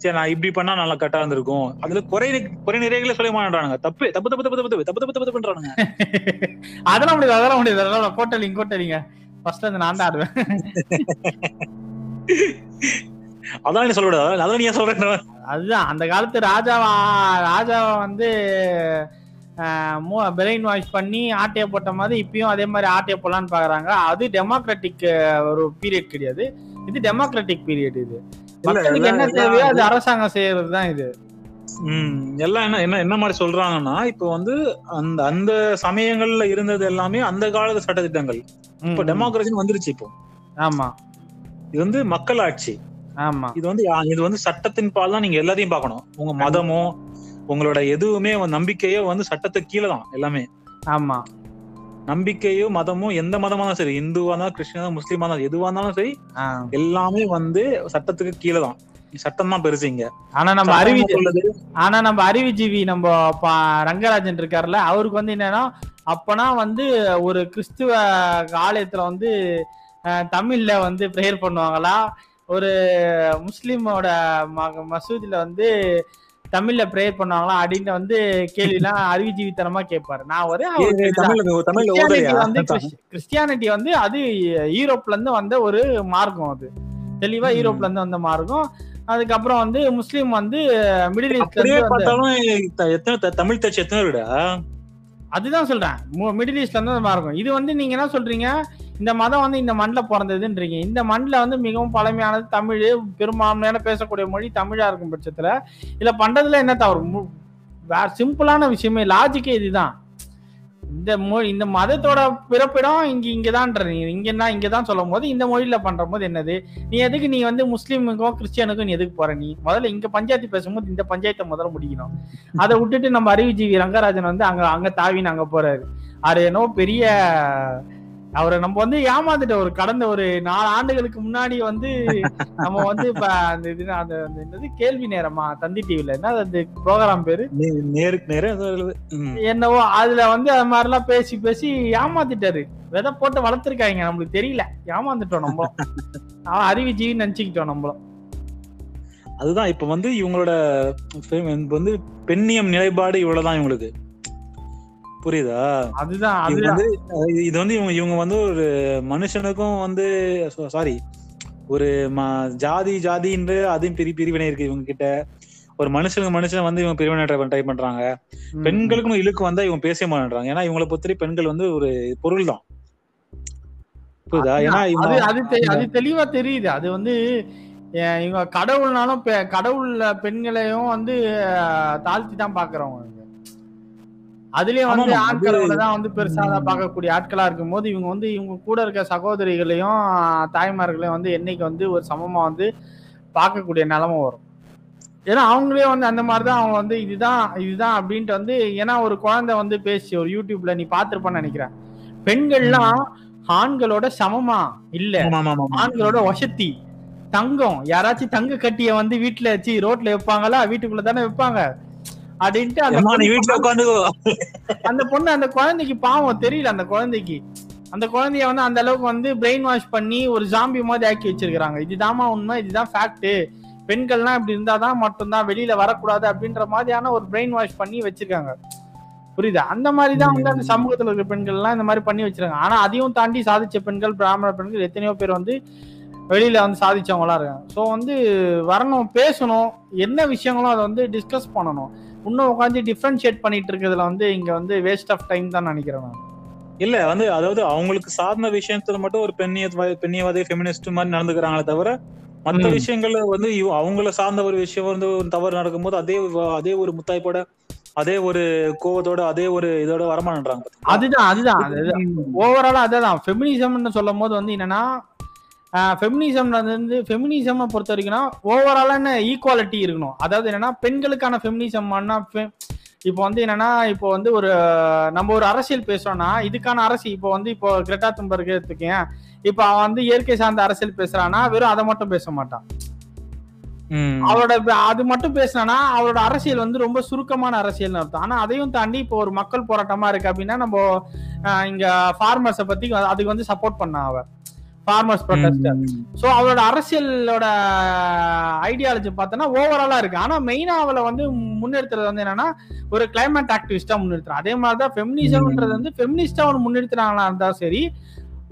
சரி நான் இப்படி பண்ணா நல்லா கரெக்டா இருந்திருக்கும். அதுல குறை குறை நிறைகளை சொல்ல மாட்டானுங்க தப்பு தப்பு தப்பு தப்பு தப்பு தப்பு தப்பு தப்பு தப்பு பண்றானுங்க <laughs> அதெல்லாம் முடியாது அதெல்லாம் முடியாது. அதெல்லாம் கோட்டலிங்க கோட்டலிங்க ஃபர்ஸ்ட் வந்து நான் தான் ஆடுவேன். அதான் நீ சொல்லக்கூடாது அதான் நீ சொல்ற அதுதான். அந்த காலத்து ராஜாவா ராஜாவை வந்து பிரெயின் வாஷ் பண்ணி ஆட்டைய போட்ட மாதிரி இப்பயும் அதே மாதிரி ஆட்டைய போடலான்னு பாக்குறாங்க. அது டெமோக்ராட்டிக் ஒரு பீரியட் கிடையாது. இது டெமோக்ராட்டிக் பீரியட் இது. மக்களுக்கு என்ன தேவையோ அது அரசாங்கம் செய்யறது தான் இது. உம் எல்லாம் என்ன என்ன என்ன மாதிரி சொல்றாங்கன்னா இப்போ வந்து அந்த அந்த சமயங்கள்ல இருந்தது எல்லாமே அந்த காலத்து சட்டத்திட்டங்கள். இப்போ டெமோக்ரஸின்னு வந்துருச்சு இப்போ. ஆமா. இது வந்து மக்கள் ஆட்சி ஆமா. இது வந்து இது வந்து சட்டத்தின் பால் தான் நீங்க எல்லாத்தையும் பார்க்கணும். உங்க மதமோ உங்களோட எதுவுமே நம்பிக்கையோ வந்து சட்டத்துக்கு கீழே தான் எல்லாமே. ஆமா. நம்பிக்கையோ மதமோ எந்த மதமா இருந்தாலும் சரி இந்துவா இருந்தாலும் கிறிஸ்டினா முஸ்லீமா இருந்தாலும் எதுவா இருந்தாலும் சரி. எல்லாமே வந்து சட்டத்துக்கு கீழே தான். சட்டம் தான் பெருசு இங்க. ஆனா நம்ம சட்டம் அறிவி உள்ளது. ஆனா நம்ம அறிவுஜீவி நம்ம ரங்கராஜன் இருக்காருல்ல அவருக்கு வந்து என்னன்னா அப்பனா வந்து ஒரு கிறிஸ்துவ ஆலயத்துல வந்து தமிழ்ல வந்து ப்ரேயர் பண்ணுவாங்களா? ஒரு முஸ்லிமோட மசூதியில வந்து தமிழ்ல ப்ரேயர் பண்ணுவாங்களா? அப்படின்னு வந்து கேள்விலாம் அறிவுஜீவித்தனமா கேட்பாரு. நான் ஒரு வந்து <laughs> கிறிஸ்- கிறிஸ்டியானிட்டி வந்து அது யூரோப்ல இருந்து வந்த ஒரு மார்க்கம் அது. தெளிவா. யூரோப்ல இருந்து வந்த மார்க்கம். அதுக்கப்புறம் வந்து முஸ்லீம் வந்து மிடில் ஈஸ்ட்ல இருந்து தமிழ் தச்சு எத்தனை அதுதான் சொல்றேன். மிடில் ஈஸ்ட்ல இருந்து இருக்கும். இது வந்து நீங்க என்ன சொல்றீங்க? இந்த மதம் வந்து இந்த மண்ணில் பிறந்ததுன்றீங்க. இந்த மண்ணில் வந்து மிகவும் பழமையானது தமிழ் பெரும்பான்மையான பேசக்கூடிய மொழி தமிழா இருக்கும் பட்சத்துல இதுல பண்றதுல என்ன தவறு? மு- சிம்பிளான விஷயமே லாஜிக்கே இதுதான். இந்த மொழி இந்த மதத்தோட பிறப்பிடம் இங்க இங்கதான்ற நீ இங்கன்னா இங்கதான் சொல்லும் போது இந்த மொழியில பண்ற போது என்னது? நீ எதுக்கு நீ வந்து முஸ்லீமுக்கும் கிறிஸ்டியனுக்கும் நீ எதுக்கு போற நீ? முதல்ல இங்க பஞ்சாயத்து பேசும்போது இந்த பஞ்சாயத்தை முதல்ல முடிக்கணும். அதை விட்டுட்டு நம்ம அறிவுஜீவி ரங்கராஜன் வந்து அங்க அங்க தாவின்னு அங்க போறாரு. அது என்னவோ பெரிய அவரை நம்ம வந்து ஏமாந்துட்டோம். ஒரு கடந்த ஒரு நாலு ஆண்டுகளுக்கு முன்னாடி வந்து நம்ம வந்து இப்ப அந்த இது அந்த என்னது? கேள்வி நேரமா? தந்தி டிவில என்ன அந்த ப்ரோக்ராம் பேரு? நேருக்கு நேரா ஏதோ இருக்குது. ம். என்னவோ அதுல வந்து அது மாதிரிலாம் பேசி பேசி ஏமாத்திட்டாரு. விதை போட்டு வளர்த்துருக்காங்க. நம்மளுக்கு தெரியல. ஏமாந்துட்டோம் நம்ம <laughs> அவன் அறிவுஜீவின்னு நினைச்சுக்கிட்டோம் நம்மளும். அதுதான் இப்ப வந்து இவங்களோட வந்து பெண்ணியம் நிலைப்பாடு இவ்வளவுதான் இவங்களுக்கு. புரியுதா? அதுதான் இது வந்து அஹ் இது வந்து இவங்க இவங்க வந்து ஒரு மனுஷனுக்கும் வந்து சாரி ஒரு ஜாதி ஜாதின்ற அதையும் பிரி பிரிவினை இருக்கு இவங்க கிட்ட ஒரு மனுஷனுக்கு மனுஷன் வந்து இவங்க பிரிவினை ட்ரை பண்றாங்க. பெண்களுக்கும் இழுக்கு வந்தா இவங்க பேச மாட்டேன்றாங்க. ஏன்னா இவங்களை பொறுத்தவரை பெண்கள் வந்து ஒரு பொருள் தான் புரியுதா ஏன்னா அது அது தெளிவா தெரியுது. அது வந்து இவங்க கடவுள்னாலும் கடவுள்ல பெண்களையும் வந்து தாழ்த்தி தான் பாக்குறவங்க. அதுலயும் வந்து தான் வந்து பெருசா பார்க்கக்கூடிய ஆட்களா இருக்கும்போது இவங்க வந்து இவங்க கூட இருக்க சகோதரிகளையும் தாய்மார்களையும் வந்து என்னைக்கு வந்து ஒரு சமமா வந்து பார்க்கக்கூடிய நிலைமை வரும். ஏன்னா அவங்களே வந்து அந்த மாதிரி தான் அவங்க வந்து இதுதான் இதுதான் அப்படின்ட்டு வந்து ஏன்னா ஒரு குழந்தை வந்து பேசி ஒரு யூடியூப்ல நீ பார்த்திருப்பன்னு நினைக்கிறேன். பெண்கள்லாம் ஆண்களோட சமமா இல்ல. ஆண்களோட வசதி தங்கம் யாராச்சும் தங்க கட்டிய வந்து வீட்டுல வச்சு ரோட்ல வைப்பாங்களா? வீட்டுக்குள்ள தானே வைப்பாங்க. அப்படின்ட்டு அந்த வீட்டுல உட்காந்து அந்த பொண்ணு அந்த குழந்தைக்கு பாவம் தெரியல அந்த குழந்தைக்கு. அந்த குழந்தைய வந்து அந்த அளவுக்கு வந்து பிரெயின் வாஷ் பண்ணி ஒரு ஜாம்பி மாதிரி ஆக்கி வச்சிருக்காங்க இதுதாம்மா உண்மை? இதுதான் ஃபேக்ட் பெண்கள்லாம் இப்படி இருந்தாதான் மட்டும்தான் வெளியில வரக்கூடாது அப்படின்ற மாதிரியான ஒரு பிரெயின் வாஷ் பண்ணி வச்சிருக்காங்க. புரியுதா? அந்த மாதிரி தான் வந்து அந்த சமூகத்துல இருக்கிற பெண்கள் எல்லாம் இந்த மாதிரி பண்ணி வச்சிருக்காங்க. ஆனா அதையும் தாண்டி சாதிச்ச பெண்கள் பிராமண பெண்கள் எத்தனையோ பேர் வந்து வெளியில வந்து சாதிச்சவங்களா இருக்காங்க. ஸோ வந்து வரணும் பேசணும் என்ன விஷயங்களும் அதை வந்து டிஸ்கஸ் பண்ணணும். இன்னும் உட்காந்து டிஃப்ரென்ஷியேட் பண்ணிட்டு இருக்கிறதுல வந்து இங்க வந்து வேஸ்ட் ஆஃப் டைம் தான் நினைக்கிறேன் நான். இல்ல வந்து அதாவது அவங்களுக்கு சார்ந்த விஷயத்துல மட்டும் ஒரு பெண்ணிய பெண்ணியவாதி ஃபெமினிஸ்ட் மாதிரி நடந்துக்கிறாங்களே தவிர மத்த ம். விஷயங்கள்ல வந்து அவங்கள சார்ந்த ஒரு விஷயம் வந்து ஒரு தவறு நடக்கும்போது அதே அதே ஒரு முத்தாய்ப்போட அதே ஒரு கோவத்தோட அதே ஒரு இதோட அதுதான் அதுதான் அதுதான். ஓவராலா அதான் ஃபெமினிசம்னு சொல்லும் போது வந்து என்னன்னா ஃபெமினிசம் வந்து ஃபெமினிசம் பொறுத்த வரைக்கும்னா ஓவராலான ஈக்குவாலிட்டி இருக்கணும். அதாவது என்னன்னா பெண்களுக்கான ஃபெமினிசம் இப்போ வந்து என்னன்னா இப்போ வந்து ஒரு நம்ம ஒரு அரசியல் பேசுறோம்னா இதுக்கான அரசியல் இப்போ வந்து இப்போ கிரெட்டா தும்பர்க் எடுத்துக்கேன் இப்போ அவன் வந்து இயற்கை சார்ந்த அரசியல் பேசுறான்னா வெறும் அதை மட்டும் பேச மாட்டான். அவரோட அது மட்டும் பேசினா அவரோட அரசியல் வந்து ரொம்ப சுருக்கமான அரசியல்னு அர்த்தம். ஆனா அதையும் தாண்டி இப்போ ஒரு மக்கள் போராட்டமா இருக்கு அப்படின்னா நம்ம இங்க ஃபார்மர்ஸை பத்தி அதுக்கு வந்து சப்போர்ட் பண்ண அவ ஃபார்மர்ஸ் ப்ரொடெஸ்ட் ம். ஸோ அவளோட அரசியலோட ஐடியாலஜி பார்த்தோன்னா ஓவராலா இருக்கு. ஆனா மெயினா அவளை வந்து முன்னிறுத்துறது வந்து என்னன்னா ஒரு கிளைமேட் ஆக்டிவிஸ்டா முன்னிறுத்துறான். அதே மாதிரி தான் ஃபெமினிசம்ன்றது வந்து ஃபெமினிஸ்டா அவன் முன்னிறுத்துறாங்களா இருந்தா சரி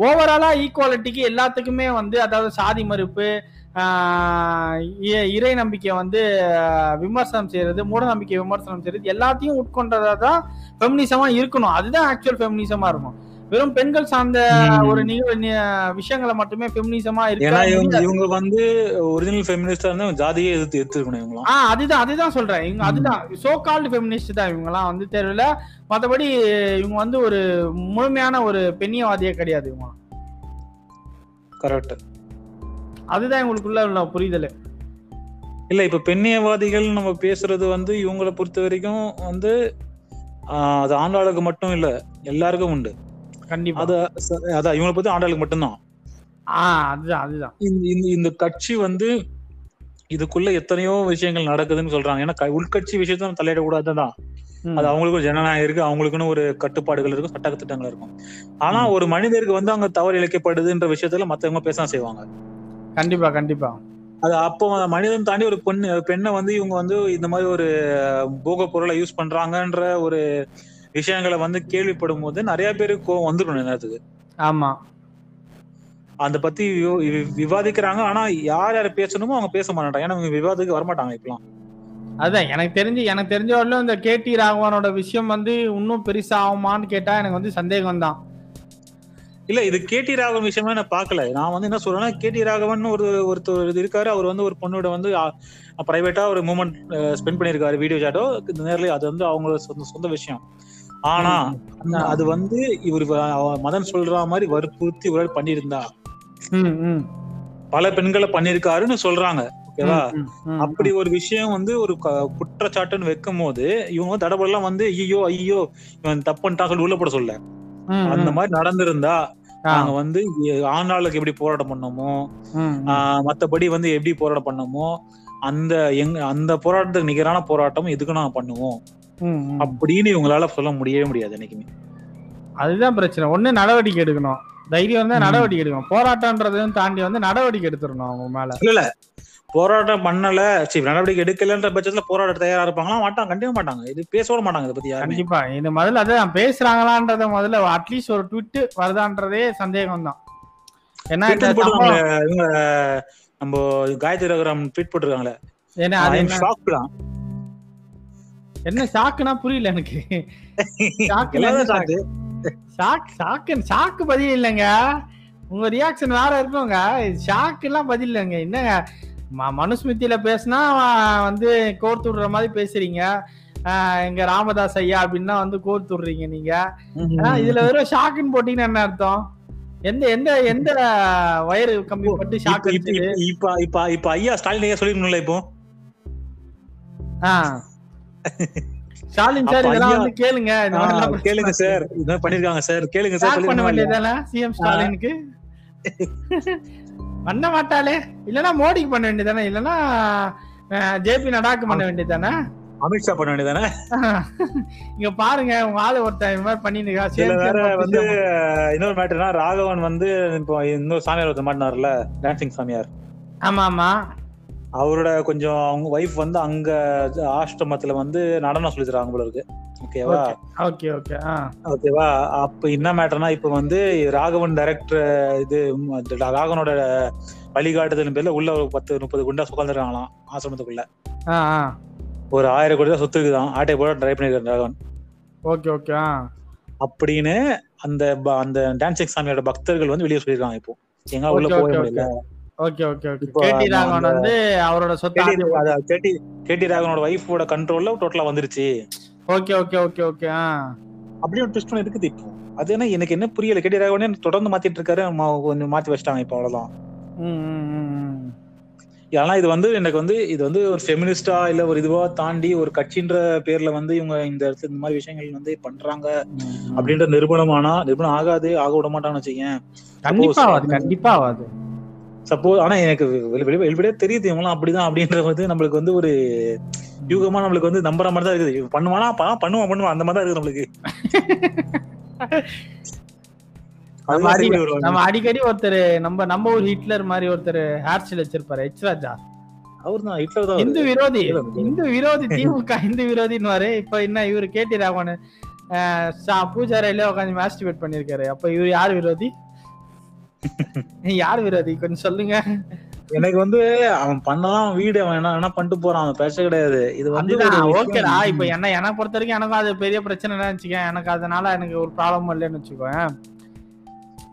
ஓவராலா ஈக்குவாலிட்டிக்கு எல்லாத்துக்குமே வந்து அதாவது சாதி மறுப்பு இறை நம்பிக்கை வந்து விமர்சனம் செய்யறது மூட நம்பிக்கை விமர்சனம் செய்யறது எல்லாத்தையும் உட்கொண்டதா தான் ஃபெமினிசமா இருக்கணும். அதுதான் ஆக்சுவல் ஃபெமினிசமா இருக்கும் வெறும் பெண்கள் சார்ந்த. ஒரு விஷயங்களை மட்டுமே இவங்க இருக்க இவங்க வந்து ஒரிஜினல் ஃபெமினிஸ்டா இருந்தா ஜாதியே எதிர்த்து எடுத்துருக்கணும் இவங்களாம். ஆ அதுதான் அதுதான் சொல்றேன். இவங்க. அதுதான். சோ கால்டு ஃபெமினிஸ்ட் தான் இவங்கலாம் வந்து தெரியல மத்தபடி இவங்க வந்து ஒரு முழுமையான ஒரு பெண்ணியவாதியே கிடையாது இவங்க. கரெக்ட் அதுதான் இவங்களுக்குள்ள உள்ள புரிதல். இல்ல இப்ப பெண்ணியவாதிகள் நம்ம பேசுறது வந்து இவங்கள பொறுத்த வரைக்கும் வந்து ஆஹ், அது ஆண்டாளுக்கு மட்டும் இல்ல எல்லாருக்கும் உண்டு. கண்டிப்பா. அது அதான் இவங்களை பத்தி ஆண்டாளுக்கு மட்டும்தான். அதுதான் அதுதான். இந்த- இந்த கட்சி வந்து இதுக்குள்ள எத்தனையோ விஷயங்கள் நடக்குதுன்னு சொல்றாங்க. ஏன்னா உள்கட்சி விஷயத்த நம்ம தலையிடக்கூடாதுதான். அது அவங்களுக்கு ஒரு ஜனநாயகம் இருக்கு அவங்களுக்குன்னு ஒரு கட்டுப்பாடுகள் இருக்கும் சட்ட திட்டங்கள் இருக்கும். ஆனா ஒரு மனிதருக்கு வந்து அங்க தவறு இழைக்கப்படுதுன்ற விஷயத்துல மத்தவங்க பேச செய்வாங்க. கண்டிப்பா கண்டிப்பா. அது அப்போ மனிதன் தாண்டி ஒரு பெண் பெண்ணை வந்து இவங்க வந்து இந்த மாதிரி ஒரு போக பொருளை யூஸ் பண்றாங்கன்ற ஒரு விஷயங்களை வந்து கேள்விப்படும் போது நிறைய பேருக்கு கோவம் வந்துடும் நேரத்துக்கு. ஆமா. அந்த பத்தி விவாதிக்கிறாங்க. ஆனா யார் யார் பேசணுமோ அவங்க பேச மாட்டாங்க. ஏன்னா இவங்க விவாதத்துக்கு வரமாட்டாங்க இப்பெல்லாம். அதான் எனக்கு தெரிஞ்சு எனக்கு தெரிஞ்ச வரலும் இந்த கேடி ராகவனோட விஷயம் வந்து இன்னும் பெருசா ஆகுமான்னு கேட்டா எனக்கு வந்து சந்தேகம் தான் இல்ல இது கேடி ராகவன் விஷயமா நான் பார்க்கல. நான் வந்து என்ன சொல்றேன்னா கேடி ராகவன் ஒரு ஒருத்தர் இது இருக்காரு. அவர் வந்து ஒரு பொண்ணோட வந்து பிரைவேட்டா ஒரு மூமெண்ட் ஸ்பெண்ட் பண்ணிருக்காரு வீடியோ சாட்டோ நேர்ல அது வந்து அவங்க சொந்த சொந்த விஷயம். ஆனா அது வந்து இவர் மதன் சொல்ற மாதிரி வற்புறுத்தி இவர் பண்ணியிருந்தா. ம், ம், பல பெண்களை பண்ணிருக்காருன்னு சொல்றாங்க ஓகேவா? அப்படி ஒரு விஷயம் வந்து ஒரு குற்றச்சாட்டுன்னு வைக்கும் போது இவங்க தடபெல்லாம் வந்து ஐயோ ஐயோ இவன் தப்பு பண்ணிட்டான் சொல்லி உள்ள போட சொல்ல. அந்த. மாதிரி நடந்திருந்தா நாங்க வந்து ஆண்டாளுக்கு எப்படி போராட்டம் பண்ணோமோ மத்தபடி வந்து எப்படி போராட்டம் பண்ணோமோ அந்த எங்க அந்த போராட்டத்துக்கு நிகரான போராட்டம் இதுக்கு நாங்க பண்ணுவோம். அப்படின்னு இவங்களால சொல்ல முடியவே முடியாது என்னைக்குமே. அதுதான் பிரச்சனை. ஒண்ணு நடவடிக்கை எடுக்கணும். தைரியம் ம். நடவடிக்கை எடுக்கணும். போராட்டம்ன்றதையும் தாண்டி வந்து நடவடிக்கை எடுத்துடணும் அவங்க மேல. இல்ல போராட்டம் பண்ணல. சரி நடவடிக்கை எடுக்கலன்ற பட்சத்துல போராட்ட தயாரா இருப்பாங்களா? மாட்டாங்க. கண்டிப்பா மாட்டாங்க. இது பேச மாட்டாங்க இதை பத்தி கண்டிப்பா. இது முதல்ல அதான் பேசுறாங்களான்றத முதல்ல அட்லீஸ்ட் ஒரு ட்விட் வருதான்றதே சந்தேகம் தான் ஏன்னா நம்ம காயத்ரி ரகுராம் ட்வீட் போட்டிருக்காங்களே. ஏன்னா அது shocked தான். என்ன ஷாக்குனா புரியல எனக்கு. shocked. Shock shock? ஷாக்கு? பதில் இல்லைங்க. உங்க ரியாக்ஷன் வேற இருக்குங்க. ஷாக்கு எல்லாம் பதில் இல்லைங்க. என்னங்க? ம- மனுஸ்மிருதியில பேசினா வந்து கோர்த்து விடுற மாதிரி பேசுறீங்க. ஆஹ் எங்க ராமதாஸ் ஐயா அப்படின்னா வந்து கோர்த்து விடுறீங்க நீங்க. ஆஹ் இதுல வெறும் ஷாக்குன்னு போட்டீங்கன்னா என்ன அர்த்தம்? எந்த எந்த எந்த வயிறு கம்மி பட்டு ஷாக் இப்ப- இப்ப- இப்ப- ஐயா ஸ்டாலின் ஐயா சொல்லிருக்கணும்ல இப்போ? ஸ்டாலின் சார் இதெல்லாம் வந்து கேளுங்க. கேளுங்க சார். இதான் பண்ணிருக்காங்க சார். கேளுங்க சார் பண்ண? வேண்டியதானே சிஎம் ஸ்டாலினுக்கு? <laughs> பண்ண மாட்டாளே. இல்லனா மோடிக்கு பண்ண வேண்டியதானே இல்லனா ஜேபி நடாக்கு பண்ண வேண்டியதானே அமித்ஷா பண்ண வேண்டியதானே இங்க பாருங்க உங்க ஆளு ஒருத்தன் இந்த மாதிரி பண்ணிருக்கா வேற வந்து இன்னொரு மேட்டர்னா ராகவன் வந்து இப்போ இன்னொரு சாமியார் ஒருத்தர் மாட்டினார்ல டான்சிங் சாமியார். ஆமா ஆமா. அவரோட கொஞ்சம் அவங்க ஒய்ஃப் வந்து அங்க ஆஷ்ரமத்துல வந்து நடனம் சொல்லி தராங்க போல இருக்கு. ஓகேவா ஓகே ஓகே ஓகேவா அப்ப என்ன மேட்டர்னா இப்ப வந்து ராகவன் டைரக்டர் இது ராகவனோட வழிகாட்டுதல் பேர்ல உள்ள ஒரு பத்து முப்பது குண்டா உட்காந்துருக்காங்களாம் ஆசிரமத்துக்குள்ள. ஒரு ஆயிரம் கோடி தான் சொத்து இருக்குதான் ஆட்டை போட ட்ரை பண்ணிருக்காரு ராகவன். ஓகே ஓகே அப்படின்னு அந்த அந்த டான்ஸ் சாமியோட பக்தர்கள் வந்து வெளியே சொல்லிருக்காங்க இப்போ. எங்க உள்ள போக முடியல. Okay okay okay K D Raghavan வந்து அவரோட சொத்து கேடி கேடி ராகவனோட ஒய்ஃபோட கண்ட்ரோல்ல டோட்டலா வந்துருச்சு. ஓகே ஓகே ஓகே ஓகே ஆ. அப்படி ஒரு ட்விஸ்ட் இருக்குது இப்போ. அது என்ன எனக்கு என்ன புரியல. கேடி ராகவனே தொடர்ந்து மாத்திட்டு இருக்காரு கொஞ்சம் மாத்தி வச்சிட்டாங்க இப்போ அவ்வளவுதான். ஏன்னா இது வந்து எனக்கு வந்து இது வந்து ஒரு ஃபெமினிஸ்டா இல்ல ஒரு இதுவா தாண்டி ஒரு கட்சின்ற பேர்ல வந்து இவங்க இந்த இடத்துல இந்த மாதிரி விஷயங்கள் வந்து பண்றாங்க அப்படின்ற நிரூபணமானா நிரூபணம் ஆகாது ஆக விட மாட்டான்னு வச்சுக்கேன் கண்டிப்பா கண்டிப்பா ஆகாது சப்போஸ் ஆனா எனக்கு வெளி- வெளி- வெளிப்படையா தெரியுது இவங்களாம் அப்படிதான் அப்படின்றது வந்து நம்மளுக்கு வந்து ஒரு யூகமா நம்மளுக்கு வந்து நம்புற மாதிரி தான் இருக்குது. பண்ணுவானா? பண்ணுவான் பண்ணுவான். அந்த மாதிரி தான் இருக்குது நம்மளுக்கு. <laughs> நம்ம அடிக்கடி ஒருத்தர் நம்ம நம்ம ஒரு ஹிட்லர் மாதிரி ஒருத்தர் ஹேர் ஸ்டைல் வச்சிருப்பாரு. எச் ராஜா அவர்தான் ஹிட்லர் தான் இந்து. விரோதி. இந்து விரோதி திமுக இந்து விரோதின்னு இப்ப என்ன இவரு கேட்டி ராகவன் பூஜாரையில உட்காந்து மாஸ்டிபேட் பண்ணிருக்காரு அப்ப இவரு யார் விரோதி? யார் விரோதி? கொஞ்சம் சொல்லுங்க. எனக்கு வந்து அவன் பண்ணலாம் வீடு அவன் என்ன என்ன பண்ணிட்டு போறான்? அவன் பேச கிடையாது. இது வந்து. ஓகேடா. இப்ப என்ன என்ன பொறுத்த வரைக்கும் எனக்கும் அது பெரிய பிரச்சனை வச்சுக்கேன். எனக்கு அதனால எனக்கு ஒரு ப்ராப்ளம் இல்லைன்னு வச்சுக்கோங்க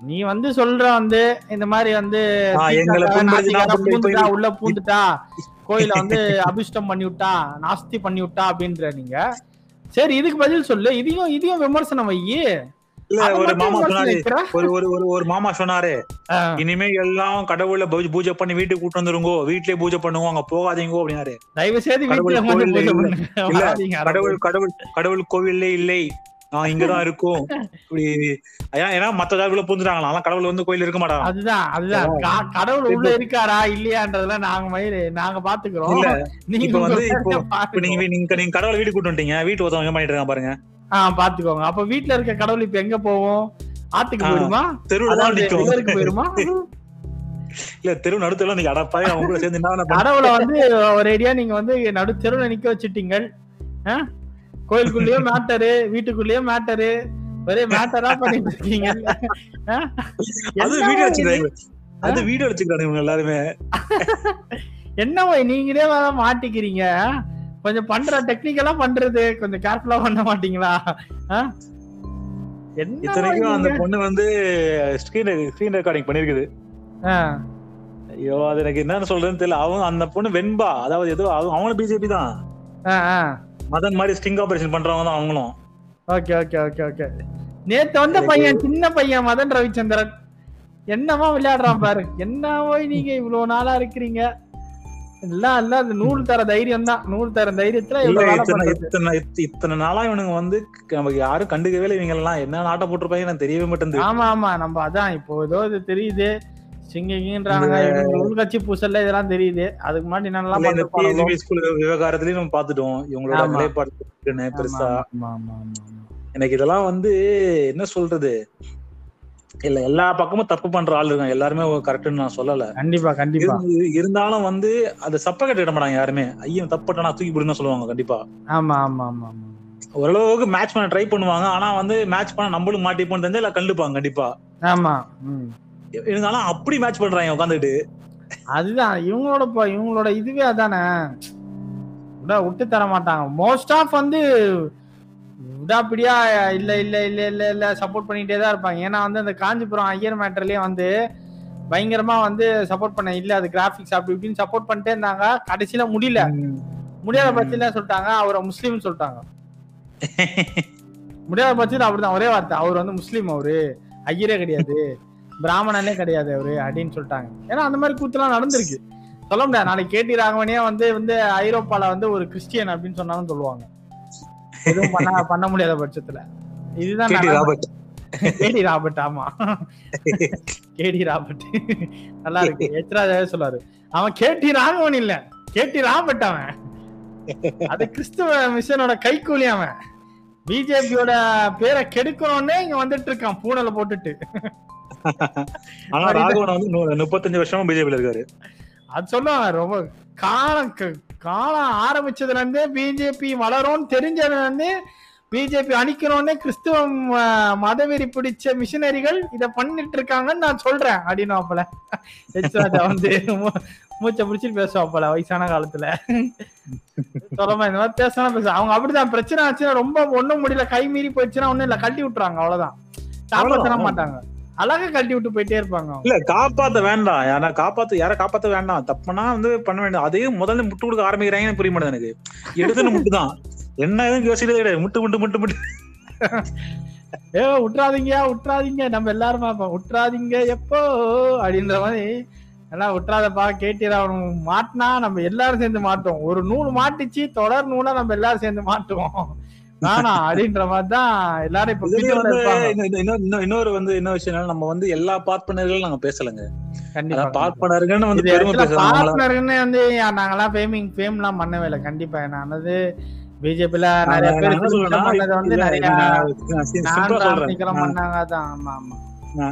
நீ வந்து சொல்ற வந்து இந்த மாதிரி வந்து பூந்துட்டா உள்ள பூந்துட்டா கோயில வந்து அபிஷ்டம் பண்ணி விட்டா நாஸ்தி பண்ணி விட்டா அப்படின்ற நீங்க. சரி இதுக்கு பதில் சொல்லு. இதையும் இதையும் விமர்சனம் வையி. இல்ல ஒரு மாமா சொன்னாரு? ஒரு ஒரு ஒரு ஒரு மாமா சொன்னாரு. இனிமே எல்லாம் கடவுள பூஜை- பூஜை பண்ணி வீட்டுக்கு கூட்டு வந்துருங்கோ. வீட்லயே பூஜை பண்ணுவோம். அங்க போகாதீங்கோ அப்படின்னாரு. தயவு செய்து கடவுள் இல்ல. யாரும். கடவுள் கடவுள் கடவுள் கோவில்லே இல்லை. நான் இங்கதான் இருக்கோம். இப்படி ஏன்னா மத்த ஜாதிக்குள்ள பூந்துட்டாங்களா? அதெல்லாம் கடவுள் வந்து கோயில் இருக்க மாட்டாங்க அதுதான் அதுதான். கடவுள் உள்ள இருக்காரா இல்லையான்றதெல்லாம் நாங்க மயிறு நாங்க பாத்துக்கிறோம். இல்ல, நீங்க இப்ப வந்து இப்போ- நீங்க. நீங்க நீங்க கடவுளை வீட்டுக்கு கூட்டு வந்துட்டீங்க. வீட்டு ஒருத்தவங்க பண்ணிட்டு இருக்காங்க பாருங்க. ஆ பாத்துக்கோங்க. அப்ப வீட்ல இருக்க கடவுள் இப்ப எங்க போவோம்? ஆத்துக்கு போயிருமா? தெருவுல போயிருமா? <laughs> இல்ல தெரு நடுத்துல நீங்க அடப்பாய் அவங்க கூட சேர்ந்து கடவுளை வந்து ஒரேடியா நீங்க வந்து நடு தெருவுல நிக்க வச்சுட்டீங்க? கோயிலுக்குள்ளேயே மேட்டரு வீட்டுக்குள்ளேயே மேட்டரு ஒரே மேட்டரா பண்ணிட்டு இருக்கீங்க? அது வீடியோ? வச்சுக்கிறாங்க அது வீடியோ வச்சுக்கிறாங்க இவங்க எல்லாருமே. என்னவோ நீங்களே மாட்டிக்கிறீங்க? கொஞ்சம் பண்ற டெக்னிக்கலா பண்றது கொஞ்சம் கேர்ஃபுல்லா பண்ண மாட்டீங்களா? இத்தனைக்கும் அந்த? பொண்ணு வந்து ஸ்கிரீன் ஸ்கிரீன் ரெக்கார்டிங் பண்ணிருக்குது. ஐயோ அது எனக்கு என்னன்னு சொல்றதுன்னு தெரியல. அவங்க அந்த பொண்ணு வெண்பா அதாவது ஏதோ அவங்க- அவங்களும் பிஜேபி தான். மதன் மாதிரி ஸ்டிங் ஆபரேஷன் பண்றவங்க தான் அவங்களும். ஓகே ஓகே ஓகே ஓகே நேத்து வந்த பையன் சின்ன பையன் மதன் ரவிச்சந்திரன். என்னமா விளையாடுறான் பாரு. என்ன போய் நீங்க இவ்வளவு நாளா இருக்கிறீங்க? எல்லாம் இல்ல அந்த நூல் தர தைரியம் தான். நூல் தர தைரியத்துல இத்தனை. இத்தனை இத்த- இத்தனை நாளா இவனுங்க வந்து நமக்கு யாரும் கண்டுக்கவே இல்லை. இவங்க எல்லாம் என்ன நாட்டை போட்டிருப்பாங்க எனக்கு தெரியவே மாட்டேங்குது. ஆமா ஆமா நம்ம அதான் இப்போ ஏதோ இது தெரியுது. உள்கட்சி பூசல்ல இதெல்லாம் தெரியுது. அதுக்கு முன்னாடி என்னெல்லாம் ஸ்கூல் விவகாரத்திலயும் நம்ம பாத்துட்டோம் இவங்களோட. நிலைப்பாடு பெருசா. எனக்கு இதெல்லாம் வந்து என்ன சொல்றது? இல்ல எல்லா பக்கமும் தப்பு பண்ற ஆள் இருக்காங்க. எல்லாருமே கரெக்ட்னு நான் சொல்லல. கண்டிப்பா கண்டிப்பா. இருந்து- இருந்தாலும் வந்து அது சப்ப கட்டிட மாட்டாங்க யாருமே. ஐயன் தப்பு பண்ணா தூக்கி போடுன்னு சொல்லுவாங்க கண்டிப்பா. ஆமா ஆமா ஆமா ஆமா. ஓரளவுக்கு மேட்ச் பண்ண ட்ரை பண்ணுவாங்க. ஆனா வந்து மேட்ச் பண்ண நம்மளும் மாட்டிப்போம் தெரிஞ்சா இல்ல கண்டுப்பாங்க கண்டிப்பா. ஆமா. இருந்தாலும் அப்படி மேட்ச் பண்றாங்க உட்காந்துட்டு அதுதான் இவங்களோட இவங்களோட இதுவே அதானே? விட விட்டு தர மாட்டாங்க. மோஸ்ட் ஆஃப் வந்து விடாப்பிடியா இல்ல இல்ல இல்ல இல்ல இல்ல சப்போர்ட் பண்ணிட்டே தான் இருப்பாங்க. ஏன்னா வந்து அந்த காஞ்சிபுரம் ஐயர் மேட்டர்லயே வந்து பயங்கரமா வந்து சப்போர்ட் பண்ண இல்ல அது கிராபிக்ஸ் அப்படி இப்படின்னு சப்போர்ட் பண்ணிட்டே இருந்தாங்க. கடைசியில முடியல. முடியாத பட்சத்துல சொல்லிட்டாங்க. அவரை முஸ்லீம்னு சொல்லிட்டாங்க. <laughs> முடியாத பட்சத்துல அப்படிதான். ஒரே வார்த்தை. அவர் வந்து முஸ்லீம் அவரு. ஐயரே கிடையாது. பிராமணனே கிடையாது அவரு அப்படின்னு சொல்லிட்டாங்க. ஏன்னா அந்த மாதிரி கூத்துலாம் நடந்திருக்கு. சொல்ல முடியாது. நாளைக்கு கேட்டி ராகவனே வந்து வந்து ஐரோப்பால வந்து ஒரு கிறிஸ்டியன் அப்படின்னு சொன்னாலும் சொல்லுவாங்க. எதுவும் பண்ண பண்ண முடியாத பட்சத்துல. இதுதான் கேடி. ராபர்ட். ஆமா. K D Robert. நல்லா இருக்கு. எச்ராஜாவே சொல்லாரு அவன் கேட்டி ராகவன் இல்ல. கேட்டி ராபர்ட் அவன். அது கிறிஸ்துவ மிஷனோட கைக்கூலி அவன். பிஜேபியோட பேரை கெடுக்கணும்னே இங்க வந்துட்டு இருக்கான். பூனலை போட்டுட்டு. ஆனா ராகவன் வந்து முப்பத்தஞ்சு வருஷமா பிஜேபில இருக்காரு. அது சொல்லுவாங்க ரொம்ப காலம் காலம் ஆரம்பிச்சதுல இருந்தே பிஜேபி வளரும்னு தெரிஞ்சதுல இருந்தே பிஜேபி அணிக்கணும்னே கிறிஸ்துவம் அஹ், மதவெறி பிடிச்ச மிஷினரிகள் இத பண்ணிட்டு இருக்காங்கன்னு நான் சொல்றேன் அப்படின்னு அப்பல வந்து மூச்சை பிடிச்சிட்டு பேசுவாப்பல வயசான காலத்துல. சொல்லாம இந்த மாதிரி பேசலாம் பேச அவங்க அப்படிதான் பிரச்சனை ஆச்சுன்னா ரொம்ப ஒண்ணும் முடியல கை மீறி போயிடுச்சுன்னா ஒண்ணும் இல்ல கட்டி விட்டுறாங்க அவ்வளவுதான். காப்பாத்தன மாட்டாங்க. அழகா கட்டி விட்டு போயிட்டே இருப்பாங்க. இல்ல காப்பாத்த வேண்டாம். யாரா காப்பாத்த யார காப்பாத்த வேண்டாம். தப்புனா வந்து பண்ண வேண்டாம் அதே முதல்ல முட்டு கொடுக்க ஆரம்பிக்கிறாங்கன்னு புரிய மாட்டேது எனக்கு. எடுத்துன்னு முட்டு தான் என்ன எதுவும் யோசிக்கிறதே கிடையாது. முட்டு முட்டு முட்டு முட்டு. <laughs> ஏ விட்டுறாதீங்க விட்டுறாதீங்க நம்ம எல்லாரும் பார்ப்போம் விட்டுறாதீங்க எப்போ? அப்படின்ற மாதிரி. எல்லாம் விட்டுறாதப்பா கேட்டீரா அவன் மாட்டினா நம்ம எல்லாரும் சேர்ந்து மாட்டோம் ஒரு நூல் மாட்டிச்சு தொடர் நூலா நம்ம எல்லாரும் சேர்ந்து மாட்டுவோம். நானா அப்படின்ற மாதிரி தான் எல்லாரும் இப்ப வந்து இன்னொரு வந்து என்ன விஷயம் நம்ம வந்து எல்லா பார்ப்பனர்களும் நாங்க பேசலங்க. கண்டிப்பா அதான் பார்ப்பனர்கள்னு வந்து வந்து நாங்கெல்லாம் ஃபேமிங் ஃபேம் எல்லாம் பண்ணவே இல்லை. கண்டிப்பா. வந்து பிஜேபில நிறைய பேர் வந்து நிறைய பண்ணாங்க. அதான் ஆமா ஆமா.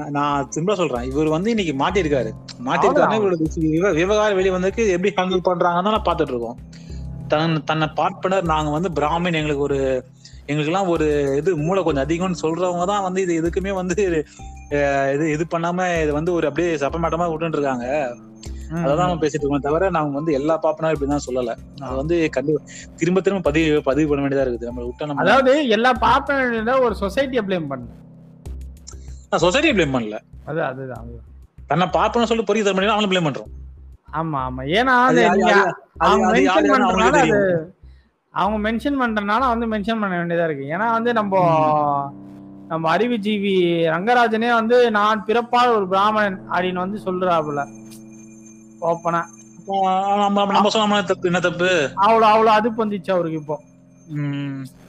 நான் சிம்பிளா சொல்றேன். இவர் வந்து இன்னைக்கு மாட்டிருக்காரு மாட்டிருக்காருன்னா இவரோட விவ- விவகாரம் வெளிய வந்ததுக்கு எப்படி ஹேண்டில் பண்றாங்கன்னு பாத்துட்டு இருக்கோம். தன் தன்னை பார்ப்பனர் நாங்க வந்து பிராமின் எங்களுக்கு ஒரு எங்களுக்கு எல்லாம் ஒரு இது மூளை கொஞ்சம் அதிகம்னு சொல்றவங்க தான் வந்து இது எதுக்குமே வந்து இது இது பண்ணாம இது வந்து ஒரு அப்படியே சப்பமேட்டமா விட்டுட்டு இருக்காங்க. அதான் நம்ம பேசிட்டு இருக்கோம் தவிர நாங்க வந்து எல்லா பாப்பனாரும் இப்படிதான் சொல்லல. அது வந்து கண்டிப்பா திரும்ப திரும்ப பதிவு பதிவு பண்ண வேண்டியதா இருக்குது. நம்ம விட்டா நம்ம அதாவது எல்லா பார்ப்பன ஒரு சொசைட்டியை ப்ளேம் பண்ணு சொசைட்டியை ப்ளேம் பண்ணல. அது அதுதான். தன்னை பார்ப்பன சொல்லி பொரிய தர அவங்களும் ப்ளேம் பண்றோம். ஆமா ஆமா. ஏன்னா அவங்க மென்ஷன் பண்றதுனால வந்து மென்ஷன் பண்ண வேண்டியதா இருக்கு. ஏன்னா வந்து நம்ம நம்ம அறிவுஜீவி ரங்கராஜனே வந்து நான் பிறப்பால் ஒரு பிராமணன் அப்படின்னு வந்து சொல்றாப்புல. ஓப்பனா. என்ன தப்பு? அவ்வளவு அவ்வளவு அது வந்துச்சு அவருக்கு இப்போ.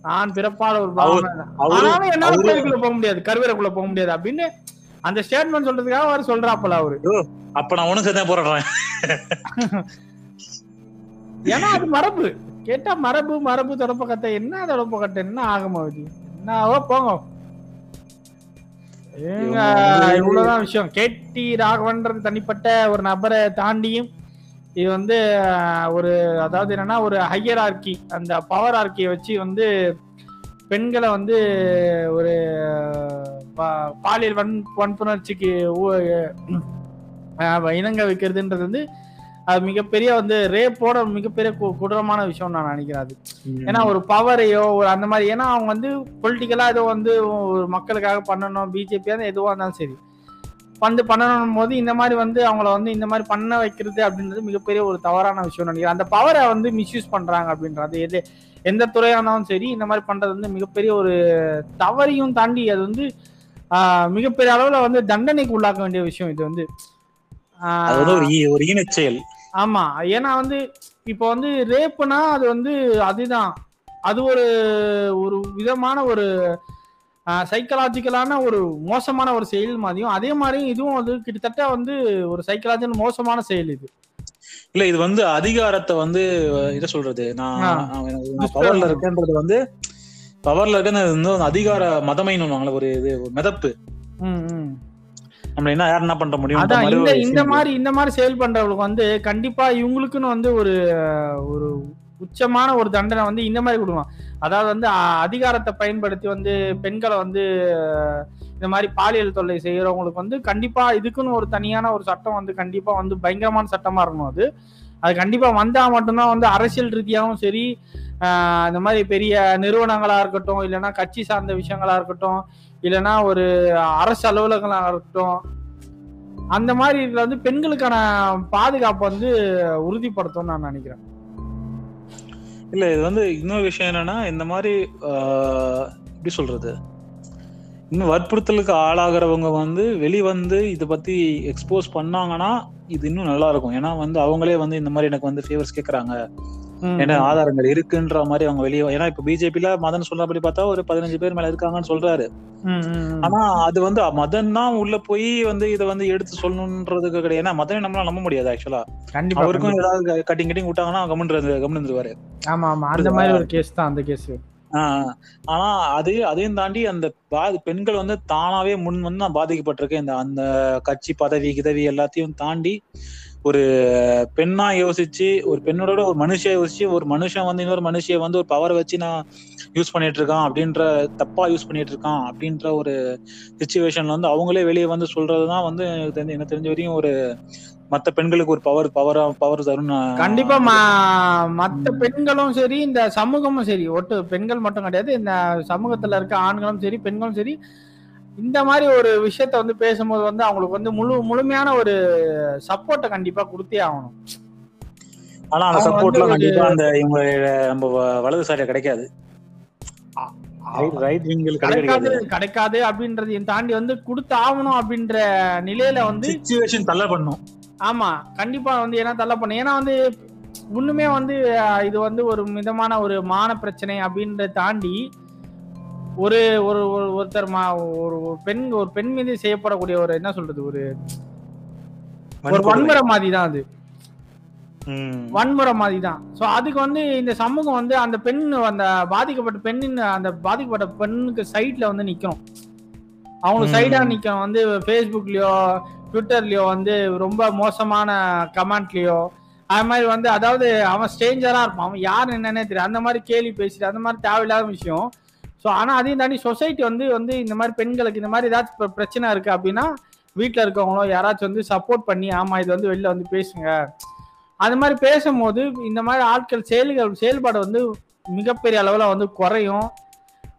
நான் பிறப்பால் ஒரு பிராமணன். என்னால கோயிலுக்குள்ள போக முடியாது கருவறைக்குள்ள போக முடியாது அப்படின்னு அந்த ஸ்டேட்மெண்ட் சொல்றதுக்காக அவர் சொல்றாப்புல அவரு. அப்ப நான் உனக்கு போராடுறேன். <laughs> ஏன்னா அது மரபு. கேட்டா மரபு மரபு தொடப்ப கத்தை என்ன தொடப்ப கத்தை என்ன ஆகமா இது என்னவோ போங்க இவ்வளவுதான் விஷயம். கேடி ராகவன்றது தனிப்பட்ட ஒரு நபரை தாண்டியும் இது வந்து ஒரு அதாவது என்னன்னா ஒரு ஹையர் ஆர்கி அந்த பவர் ஆர்கியை வச்சு வந்து பெண்களை வந்து ஒரு பாலியல் வன் வன்புணர்ச்சிக்கு இணங்க வைக்கிறதுன்றது வந்து அது மிகப்பெரிய வந்து ரேப்போட மிகப்பெரிய கொடூரமான விஷயம் நான் நினைக்கிறேன் அது. ஏன்னா ஒரு பவரையோ ஒரு அந்த மாதிரி ஏன்னா அவங்க வந்து பொலிட்டிக்கலா ஏதோ வந்து ஒரு மக்களுக்காக பண்ணணும் பிஜேபியா எதுவா இருந்தாலும் சரி. வந்து பண்ணணும் போது இந்த மாதிரி வந்து அவங்கள வந்து இந்த மாதிரி பண்ண வைக்கிறது அப்படின்றது மிகப்பெரிய ஒரு தவறான விஷயம் நினைக்கிறேன். அந்த பவரை வந்து மிஸ்யூஸ் பண்றாங்க அப்படின்றது எது எந்த துறையா இருந்தாலும் சரி இந்த மாதிரி பண்றது வந்து மிகப்பெரிய ஒரு தவறையும் தாண்டி அது வந்து ஆஹ், மிகப்பெரிய அளவுல வந்து தண்டனைக்கு உள்ளாக்க வேண்டிய விஷயம் இது வந்து. அது வந்து ஒரு ஈனச் செயல். ஆமா. ஏன்னா வந்து இப்போ வந்து ரேப்புனா அது வந்து அதுதான். அது ஒரு ஒரு விதமான ஒரு சைக்கலாஜிக்கலான ஒரு மோசமான ஒரு செயல் மாதிரியும் அதே மாதிரி இதுவும் வந்து கிட்டத்தட்ட வந்து ஒரு சைக்கலாஜிக்கல் மோசமான செயல் இது. இல்ல இது வந்து அதிகாரத்தை வந்து என்ன சொல்றது நான் பவர்ல இருக்கேன்றது வந்து பவர்ல ஒரு அதிகார மதமைன்னு ஒரு இது ஒரு மிதப்பு. நம்ம என்ன யார் என்ன பண்ற முடியும்? அதான் இந்த இந்த மாதிரி இந்த மாதிரி செயல் பண்றவங்களுக்கு வந்து கண்டிப்பா இவங்களுக்குன்னு வந்து ஒரு ஒரு உச்சமான ஒரு தண்டனை வந்து இந்த மாதிரி கொடுக்கலாம். அதாவது வந்து அதிகாரத்தை பயன்படுத்தி வந்து பெண்களை வந்து இந்த மாதிரி பாலியல் தொல்லை செய்யறவங்களுக்கு வந்து கண்டிப்பா இதுக்குன்னு ஒரு தனியான ஒரு சட்டம் வந்து கண்டிப்பா வந்து பயங்கரமான சட்டமா இருக்கணும் அது. அது கண்டிப்பா வந்தா மட்டும்தான் வந்து அரசியல் ரீதியாகவும் சரி இந்த மாதிரி பெரிய நிறுவனங்களா இருக்கட்டும் இல்லைன்னா கட்சி சார்ந்த விஷயங்களா இருக்கட்டும் இல்லைன்னா ஒரு அரசு அலுவலகங்களாக இருக்கட்டும் அந்த மாதிரி இதுல வந்து பெண்களுக்கான பாதுகாப்பு வந்து உறுதிப்படுத்தும் நான் நினைக்கிறேன். இல்ல இது வந்து இன்னொரு விஷயம் என்னன்னா இந்த மாதிரி எப்படி சொல்றது? இன்னும் வற்புறுத்தலுக்கு ஆளாகிறவங்க வந்து வெளிவந்து இத பத்தி எக்ஸ்போஸ் பண்ணாங்கன்னா இது இன்னும் நல்லா இருக்கும். ஏன்னா வந்து அவங்களே வந்து இந்த மாதிரி எனக்கு வந்து ஃபேவர்ஸ் கேக்குறாங்க. ஏன்னா ஆதாரங்கள் இருக்குன்ற மாதிரி அவங்க வெளியே ஏன்னா இப்ப பிஜேபில மதன் சொல்றபடி பார்த்தா ஒரு பதினஞ்சு பேர் மேல இருக்காங்கன்னு சொல்றாரு. ஆனா அது வந்து மதன் தான் உள்ள போய் வந்து இத வந்து எடுத்து சொல்லணுன்றதுக்கு கிடையாது. ஏன்னா மதனை நம்மளால நம்ப முடியாது ஆக்சுவலா அவருக்கும். ஏதாவது கட்டிங் கட்டிங் விட்டாங்கன்னா கம்முன்னு கம்முன்னு ஆமா ஆமா. அந்த மாதிரி ஒரு கேஸ் தான் அந்த கேஸ் ஆனா அது அதையும் தாண்டி அந்த பெண்கள் வந்து தானாவே முன் வந்து நான் பாதிக்கப்பட்டிருக்கேன். இந்த அந்த கட்சி பதவி கிதவி எல்லாத்தையும் தாண்டி ஒரு பெண்ணா யோசிச்சு ஒரு பெண்ணோட ஒரு மனுஷியா யோசிச்சு ஒரு மனுஷன் வந்து இன்னொரு மனுஷிய வந்து ஒரு பவர் வச்சு நான் யூஸ் பண்ணிட்டு இருக்கான் அப்படின்ற தப்பா யூஸ் பண்ணிட்டு இருக்கான் அப்படின்ற ஒரு சுச்சுவேஷன்ல வந்து அவங்களே வெளியே வந்து சொல்றதுதான் வந்து எனக்கு தெரிஞ்ச எனக்கு தெரிஞ்ச வரையும் ஒரு மத்த பெண்களுக்கு ஒரு பவர் பவர் பவர் தரும் கண்டிப்பா மத்த பெண்களும் சரி இந்த சமூகமும் சரி ஒட்டு பெண்கள் மட்டும் கிடையாது இந்த சமூகத்துல இருக்க ஆண்களும் சரி பெண்களும் சரி இந்த மாதிரி ஒரு விஷயத்த வந்து பேசும்போது வந்து அவங்களுக்கு வந்து முழு முழுமையான ஒரு சப்போர்ட்டை கண்டிப்பா கொடுத்தே ஆகணும். ஆனா அந்த சப்போர்ட்லாம் கண்டிப்பா அந்த இவங்க நம்ம வலதுசாரியா கிடைக்காது. கிடைக்காது அப்படின்றதையும் தாண்டி வந்து கொடுத்து ஆகணும் அப்படின்ற நிலையில வந்து சுச்சுவேஷன் தள்ள பண்ணும். ஆமா கண்டிப்பா வந்து ஏன்னா தள்ள பண்ண ஏன்னா வந்து ஒண்ணுமே வந்து இது வந்து ஒரு மிதமான ஒரு மான பிரச்சனை அப்படின்றத தாண்டி ஒரு ஒரு ஒரு- ஒருத்தர் மா ஒரு பெண் ஒரு பெண் மீது செய்யப்படக்கூடிய ஒரு என்ன சொல்றது ஒரு ஒரு வன்முறை மாதிரி தான் அது. வன்முறை மாதிரி தான் ஸோ அதுக்கு வந்து இந்த சமூகம் வந்து அந்த பெண் அந்த பாதிக்கப்பட்ட பெண்ணின் அந்த பாதிக்கப்பட்ட பெண்ணுக்கு சைட்ல வந்து நிக்கணும். அவங்களுக்கு. சைடா நிக்கணும் வந்து ஃபேஸ்புக்லயோ ட்விட்டர்லயோ வந்து ரொம்ப மோசமான கமெண்ட்லயோ அது மாதிரி வந்து அதாவது அவன் ஸ்ட்ரேஞ்சரா இருப்பான். அவன் யார் என்னன்னே தெரியும் அந்த மாதிரி கேலி பேசிட்டு அந்த மாதிரி தேவையில்லாத விஷயம். ஸோ ஆனா அதையும் தாண்டி சொசைட்டி வந்து வந்து இந்த மாதிரி பெண்களுக்கு இந்த மாதிரி ஏதாச்சும் பிர- பிரச்சனை இருக்கு அப்படின்னா வீட்டில் இருக்கவங்களோ யாராச்சும் வந்து சப்போர்ட் பண்ணி ஆமா இது வந்து வெளில வந்து பேசுங்க அது மாதிரி பேசும்போது இந்த மாதிரி ஆட்கள் செயல்கள் செயல்பாடு வந்து மிகப்பெரிய அளவில் வந்து குறையும்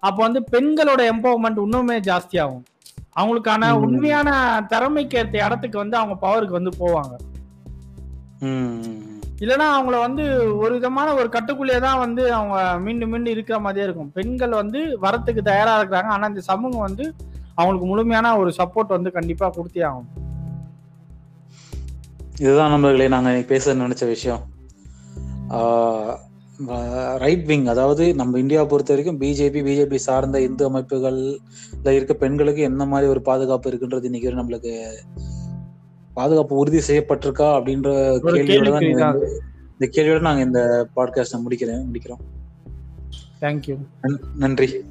அப்போ வந்து பெண்களோட எம்பவர்மெண்ட் இன்னுமே ஜாஸ்தியாகும் அவங்களுக்கான. உண்மையான திறமைக்கு ஏற்ற இடத்துக்கு வந்து அவங்க பவருக்கு வந்து போவாங்க. இல்லைன்னா அவங்கள வந்து ஒரு விதமான ஒரு கட்டுக்குள்ளேயே தான் வந்து அவங்க மீண்டும் மீண்டும் இருக்கிற மாதிரியே இருக்கும். பெண்கள் வந்து வரத்துக்கு தயாராக இருக்கிறாங்க. ஆனால் இந்த சமூகம் வந்து அவங்களுக்கு முழுமையான ஒரு சப்போர்ட் வந்து கண்டிப்பாக கொடுத்தே ஆகும். இதுதான் நண்பர்களே நாங்கள் பேச நினைச்ச விஷயம். ரைட் விங் அதாவது நம்ம இந்தியா பொறுத்த வரைக்கும் பிஜேபி பிஜேபி சார்ந்த இந்து அமைப்புகள்ல இருக்க பெண்களுக்கு என்ன மாதிரி ஒரு பாதுகாப்பு இருக்குன்றது இன்னைக்கு நம்மளுக்கு பாதுகாப்பு உறுதி செய்யப்பட்டிருக்கா அப்படின்ற கேள்வியோட தான் இந்த- கேள்வியோட நாங்க இந்த பாட்காஸ்ட் முடிக்கிறேன் முடிக்கிறோம். தேங்க்யூ நன்- நன்றி.